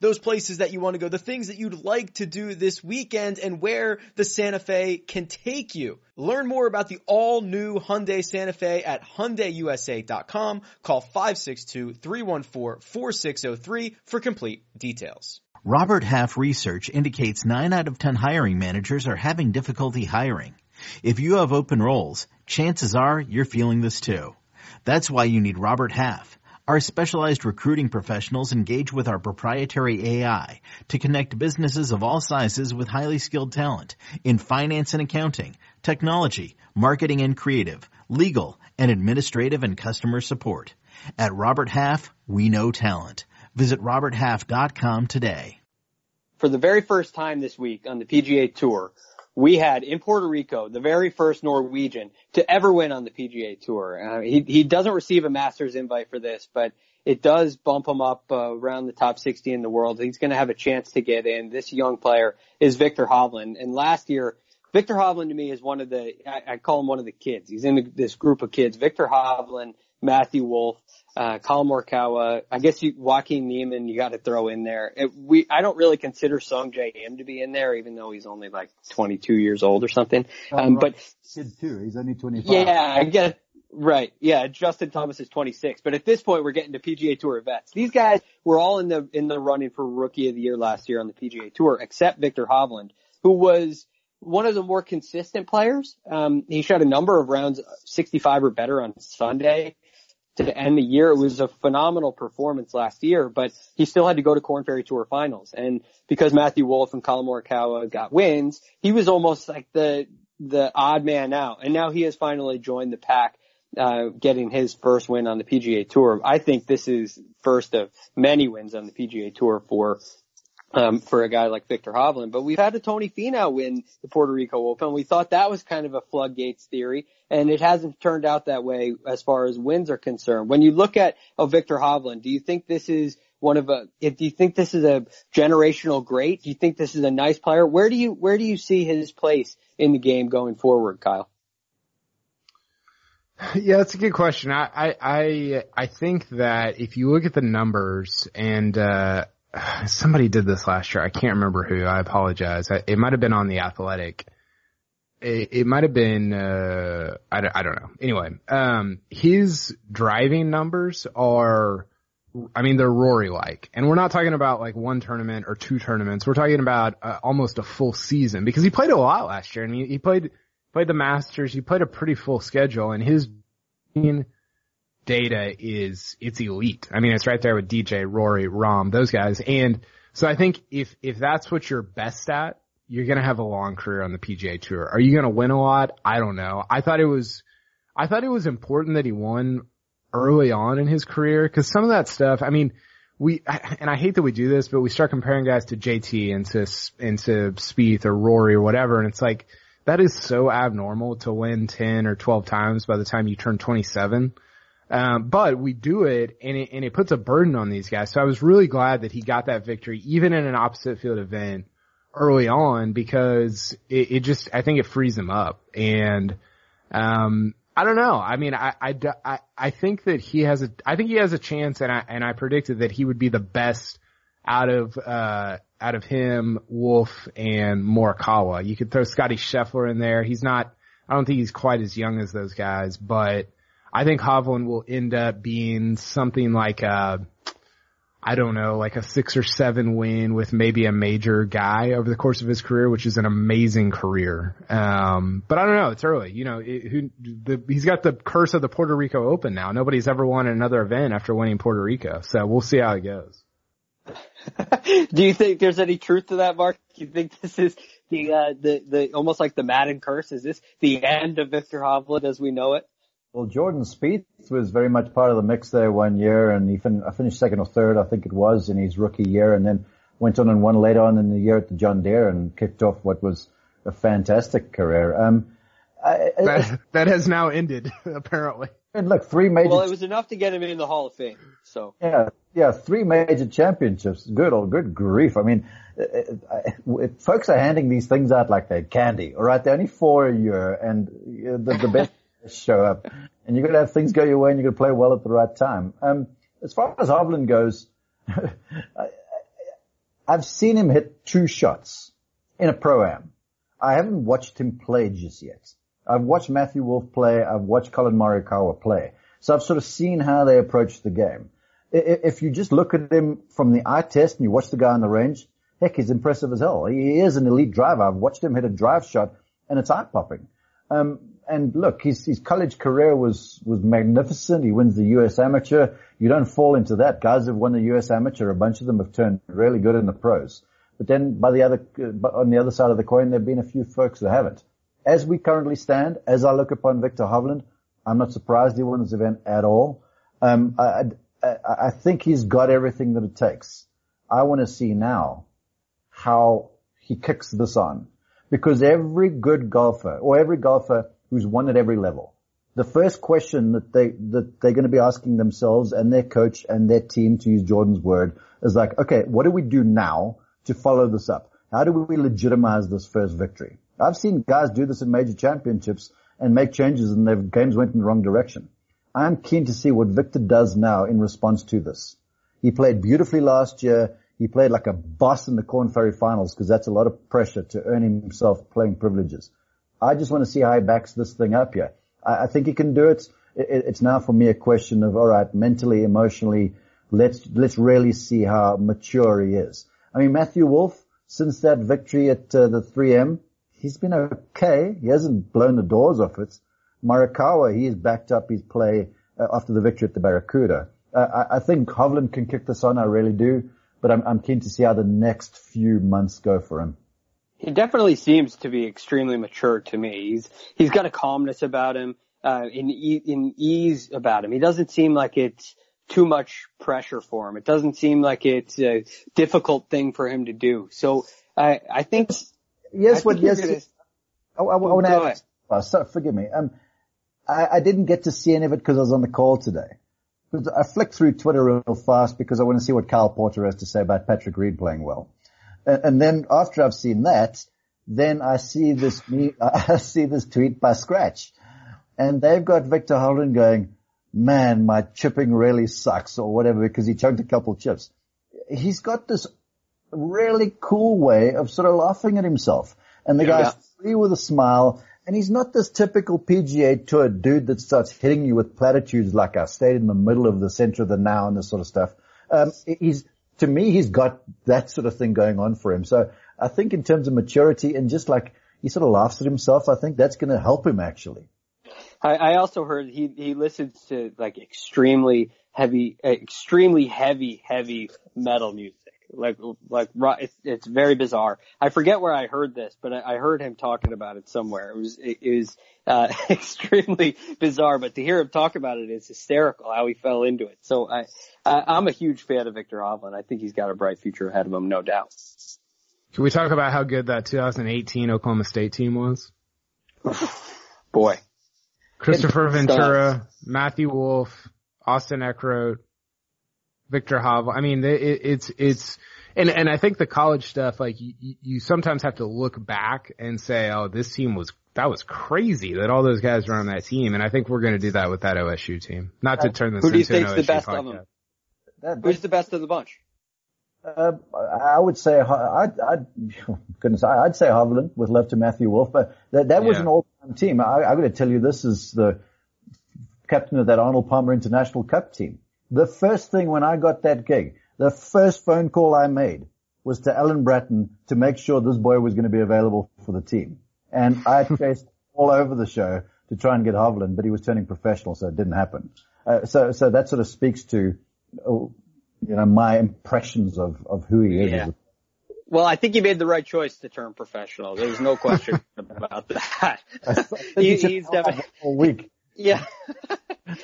those places that you want to go, the things that you'd like to do this weekend and where the Santa Fe can take you. Learn more about the all new Hyundai Santa Fe at HyundaiUSA.com. Call 562-314-4603 for complete details. Robert Half research indicates 9 out of 10 hiring managers are having difficulty hiring. If you have open roles, chances are you're feeling this too. That's why you need Robert Half. Our specialized recruiting professionals engage with our proprietary AI to connect businesses of all sizes with highly skilled talent in finance and accounting, technology, marketing and creative, legal, and administrative and customer support. At Robert Half, we know talent. Visit roberthalf.com today. For the very first time this week on the PGA Tour, we had in Puerto Rico the very first Norwegian to ever win on the PGA Tour. Uh, he he doesn't receive a Masters invite for this, but it does bump him up uh, around the top 60 in the world. He's going to have a chance to get in. This young player is Viktor Hovland, and last year. Viktor Hovland to me is one of the, I, I call him one of the kids. He's in this group of kids. Viktor Hovland, Matthew Wolff, uh, Collin Morikawa. I guess you, Joaquin Niemann, you got to throw in there. It, we, I don't really consider Sungjae Im to be in there, even though he's only like 22 years old or something. Um, but kid too. He's only 25. Yeah, I guess. right. Yeah, Justin Thomas is 26, but at this point we're getting to PGA Tour vets. These guys were all in the in the running for Rookie of the Year last year on the PGA Tour, except Viktor Hovland, who was one of the more consistent players. Um, he shot a number of rounds 65 or better on Sunday to end the year. It was a phenomenal performance last year, but he still had to go to Korn Ferry Tour finals. And because Matthew Wolff and Collin Morikawa got wins, he was almost like the, the odd man out. And now he has finally joined the pack, uh, getting his first win on the PGA Tour. I think this is first of many wins on the PGA Tour for um, for a guy like Viktor Hovland. But we've had a Tony Finau win the Puerto Rico Open. We thought that was kind of a floodgates theory, and it hasn't turned out that way as far as wins are concerned. When you look at a Viktor Hovland, do you think this is one of a? Do you think this is a generational great? Do you think this is a nice player? Where do you where do you see his place in the game going forward, Kyle? Yeah, that's a good question. I, I, I, I think that if you look at the numbers and, uh, somebody did this last year. I can't remember who. I apologize. It might have been on the Athletic. It, it might have been. Uh, I don't, I don't know. Anyway, um, his driving numbers are. I mean, they're Rory like, and we're not talking about like one tournament or two tournaments. We're talking about uh, almost a full season because he played a lot last year, and he, he played played the Masters. He played a pretty full schedule, and his data is it's elite. I mean, it's right there with DJ, Rory, Rahm, those guys. And so I think if if that's what you're best at, you're gonna have a long career on the PGA Tour. Are you gonna win a lot? I don't know. I thought it was I thought it was important that he won early on in his career because some of that stuff. I mean. We and I hate that we do this, but we start comparing guys to JT and to and to Spieth or Rory or whatever, and it's like that is so abnormal to win ten or twelve times by the time you turn twenty seven. Um, but we do it and it, and it puts a burden on these guys. So I was really glad that he got that victory, even in an opposite field event early on, because it, it just, I think it frees him up. And, um, I don't know. I mean, I, I, I, I think that he has a, I think he has a chance and I, and I predicted that he would be the best out of, uh, out of him, Wolff and Morikawa. You could throw Scotty Scheffler in there. He's not, I don't think he's quite as young as those guys, but, I think Hovland will end up being something like a, I don't know, like a six or seven win with maybe a major guy over the course of his career, which is an amazing career. Um, but I don't know. It's early. You know, it, who, the, he's got the curse of the Puerto Rico Open now. Nobody's ever won another event after winning Puerto Rico. So we'll see how it goes. Do you think there's any truth to that, Mark? Do you think this is the uh, the the almost like the Madden curse? Is this the end of Viktor Hovland as we know it? Well, Jordan Spieth was very much part of the mix there one year, and he fin- finished second or third, I think it was, in his rookie year, and then went on and won later on in the year at the John Deere and kicked off what was a fantastic career. Um, I, that, that has now ended, apparently. And look, three major. Well, it was enough to get him in the Hall of Fame. So yeah, yeah, three major championships. Good old, good grief. I mean, uh, uh, it, it, folks are handing these things out like they're candy. All right, they're only four a year, and uh, the, the best show up. And you're gonna have things go your way, and you're gonna play well at the right time. Um, as far as Hovland goes, I've seen him hit two shots in a pro am. I haven't watched him play just yet. I've watched Matthew Wolff play. I've watched Collin Morikawa play. So I've sort of seen how they approach the game. If you just look at him from the eye test and you watch the guy on the range, heck, he's impressive as hell. He is an elite driver. I've watched him hit a drive shot and it's eye popping. Um, and look, his, his college career was, was magnificent. He wins the U.S. Amateur. You don't fall into that. Guys have won the U.S. Amateur. A bunch of them have turned really good in the pros. But then by the other, on the other side of the coin, there have been a few folks that haven't as we currently stand, as I look upon Viktor Hovland, I'm not surprised he won this event at all. Um, I, I, I think he's got everything that it takes. I want to see now how he kicks this on. Because every good golfer, or every golfer who's won at every level, the first question that they, that they're going to be asking themselves and their coach and their team, to use Jordan's word, is like, okay, what do we do now to follow this up? How do we legitimize this first victory? I've seen guys do this in major championships and make changes and their games went in the wrong direction. I'm keen to see what Viktor does now in response to this. He played beautifully last year. He played like a boss in the Korn Ferry finals because that's a lot of pressure to earn himself playing privileges. I just want to see how he backs this thing up here. I, I think he can do it. it. It's now for me a question of, all right, mentally, emotionally, let's, let's really see how mature he is. I mean, Matthew Wolff, since that victory at uh, the 3M, he's been okay. He hasn't blown the doors off it. Morikawa, he has backed up his play uh, after the victory at the Barracuda. Uh, I, I, think Hovland can kick this on. I really do, but I'm, I'm keen to see how the next few months go for him. He definitely seems to be extremely mature to me. He's he's got a calmness about him, uh, in in ease about him. He doesn't seem like it's too much pressure for him. It doesn't seem like it's a difficult thing for him to do. So I I think yes, what yes. Gonna... I, I, I want to add, oh, sorry, forgive me. Um, I, I didn't get to see any of it because I was on the call today. I flicked through Twitter real fast because I want to see what Kyle Porter has to say about Patrick Reed playing well. And, then after I've seen that, then I see this me, I see this tweet by Scratch, and they've got Viktor Hovland going, "Man, my chipping really sucks," or whatever because he chunked a couple chips. He's got this really cool way of sort of laughing at himself. And the yeah, guy's yeah. free with a smile. And he's not this typical PGA Tour dude that starts hitting you with platitudes like I stayed in the middle of the center of the now and this sort of stuff. Um, he's, to me, he's got that sort of thing going on for him. So I think in terms of maturity and just like he sort of laughs at himself, I think that's going to help him actually. I, I also heard he he listens to like extremely heavy, extremely heavy, heavy metal music like like it's, it's very bizarre. I forget where I heard this, but I, I heard him talking about it somewhere. It was it, it was uh, extremely bizarre, but to hear him talk about it is hysterical. How he fell into it. So I, I I'm a huge fan of Viktor Hovland. I think he's got a bright future ahead of him, no doubt. Can we talk about how good that 2018 Oklahoma State team was? Boy. Kristoffer Ventura, Matthew Wolff, Austin Eckroat, Viktor Hovland. I mean, it, it's, it's, and, and I think the college stuff, like you, you sometimes have to look back and say, oh, this team was, that was crazy that all those guys were on that team. And I think we're going to do that with that OSU team. Not to turn this Who do you into think's the best podcast. of them? That, Who's the best of the bunch? Uh, I would say, I'd, I'd, goodness, I'd say Hovland with love to Matthew Wolff, but that, that was yeah. an all-time team. I, I'm going to tell you this is the captain of that Arnold Palmer International Cup team. The first thing when I got that gig, the first phone call I made was to Alan Bratton to make sure this boy was going to be available for the team. And I chased all over the show to try and get Hovland, but he was turning professional, so it didn't happen. Uh, so, so that sort of speaks to uh, you know, my impressions of, of who he is. Yeah. Well, I think he made the right choice to turn professional. There's no question about that. he, he's definitely a week. Yeah.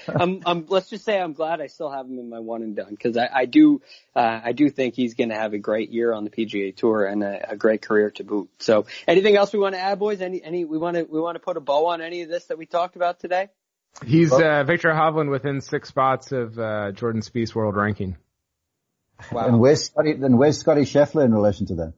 I'm, I'm, let's just say I'm glad I still have him in my one and done because I, I do, uh, I do think he's going to have a great year on the PGA Tour and a, a, great career to boot. So, anything else we want to add, boys? Any, any, we want to, we want to put a bow on any of this that we talked about today? He's uh, Viktor Hovland within six spots of uh, Jordan Spieth's world ranking. Wow. And where's Scotty? Then where's Scotty Scheffler in relation to that?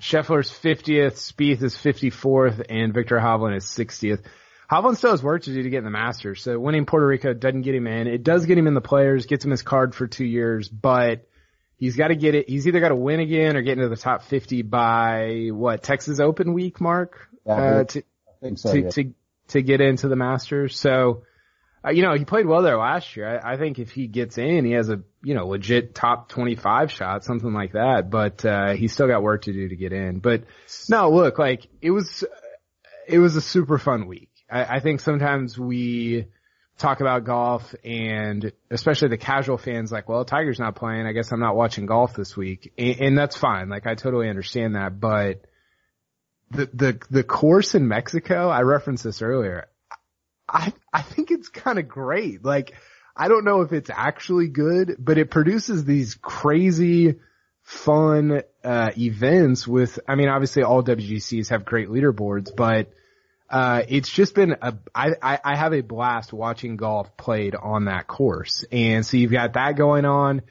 Scheffler's 50th, Spieth is 54th, and Viktor Hovland is 60th. Hovland still has work to do to get in the Masters. So winning Puerto Rico doesn't get him in. It does get him in the players, gets him his card for two years, but he's got to get it. He's either got to win again or get into the top 50 by what Texas Open week, Mark? Yeah, uh, to, so, to, yeah. to, to get into the Masters. So, uh, you know, he played well there last year. I, I think if he gets in, he has a, you know, legit top 25 shot, something like that, but, uh, he's still got work to do to get in. But no, look, like it was, it was a super fun week. I, I think sometimes we talk about golf and especially the casual fans like, well, Tiger's not playing. I guess I'm not watching golf this week. And, and that's fine. Like I totally understand that, but the, the, the course in Mexico, I referenced this earlier. I, I think it's kind of great. Like, I don't know if it's actually good, but it produces these crazy, fun, uh, events with, I mean, obviously all WGCs have great leaderboards, but uh, it's just been a, I, I, I have a blast watching golf played on that course. And so you've got that going on.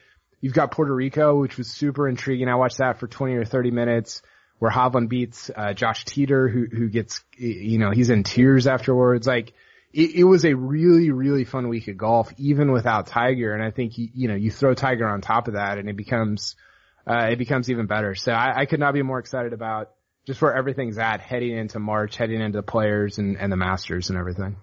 You've got Puerto Rico, which was super intriguing. I watched that for 20 or 30 minutes where Hovland beats, uh, Josh Teater, who, who gets, you know, he's in tears afterwards. Like, it, it was a really, really fun week of golf, even without Tiger. And I think, you, you know, you throw Tiger on top of that and it becomes, uh, it becomes even better. So I, I could not be more excited about just where everything's at heading into March, heading into the players and, and the masters and everything.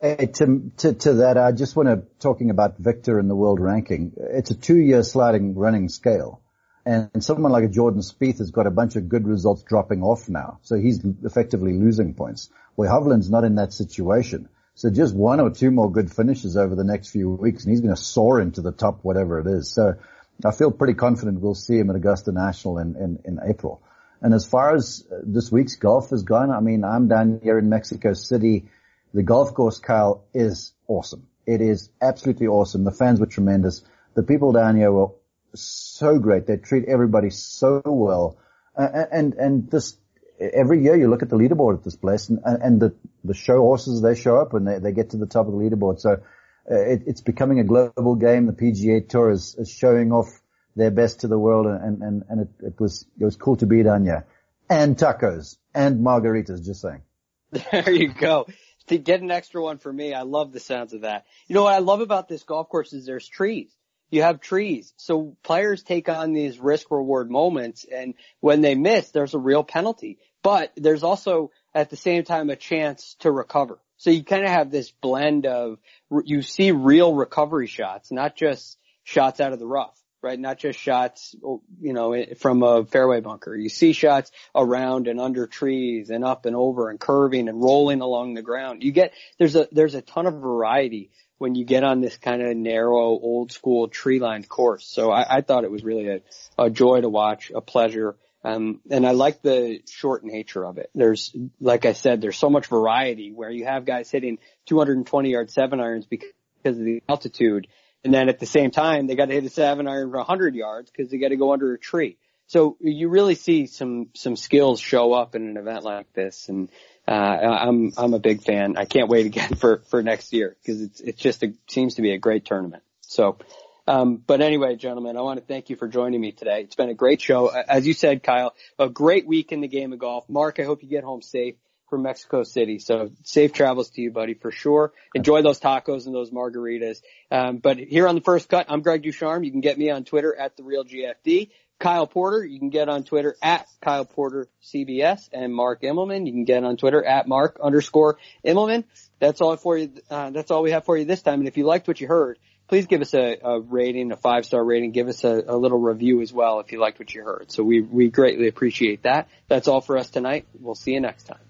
Hey, to, to, to that, I just want to, talking about Viktor in the world ranking, it's a two year sliding running scale. And, and someone like a Jordan Spieth has got a bunch of good results dropping off now. So he's effectively losing points. Where Hovland's not in that situation. So just one or two more good finishes over the next few weeks and he's going to soar into the top, whatever it is. So I feel pretty confident we'll see him at Augusta National in, in, in April. And as far as this week's golf is gone, I mean, I'm down here in Mexico City. The golf course, Kyle, is awesome. It is absolutely awesome. The fans were tremendous. The people down here were so great. They treat everybody so well. Uh, and, and this, every year you look at the leaderboard at this place and, and the, the show horses, they show up and they, they get to the top of the leaderboard. So uh, it, it's becoming a global game. The PGA Tour is, is showing off their best to the world, and and and it, it was it was cool to be down here, and tacos and margaritas. Just saying. There you go. To get an extra one for me, I love the sounds of that. You know what I love about this golf course is there's trees. You have trees. So players take on these risk reward moments and when they miss, there's a real penalty. But there's also at the same time a chance to recover. So you kind of have this blend of, you see real recovery shots, not just shots out of the rough right? Not just shots, you know, from a fairway bunker. You see shots around and under trees and up and over and curving and rolling along the ground. You get, there's a, there's a ton of variety when you get on this kind of narrow, old school tree lined course. So I, I thought it was really a, a joy to watch, a pleasure. Um, and I like the short nature of it. There's, like I said, there's so much variety where you have guys hitting 220 yard seven irons because of the altitude and then at the same time, they got to hit a seven iron for 100 yards because they got to go under a tree. So you really see some some skills show up in an event like this, and uh, I'm I'm a big fan. I can't wait again for for next year because it's it's just a, seems to be a great tournament. So, um, but anyway, gentlemen, I want to thank you for joining me today. It's been a great show, as you said, Kyle. A great week in the game of golf. Mark, I hope you get home safe from Mexico City. So safe travels to you, buddy, for sure. Enjoy those tacos and those margaritas. Um, but here on the first cut, I'm Greg DuCharme. You can get me on Twitter at the real GFD. Kyle Porter, you can get on Twitter at Kyle Porter CBS and Mark Immelman. You can get on Twitter at Mark underscore Immelman. That's all for you. Uh, that's all we have for you this time. And if you liked what you heard, please give us a, a rating, a five star rating. Give us a, a, little review as well if you liked what you heard. So we, we greatly appreciate that. That's all for us tonight. We'll see you next time.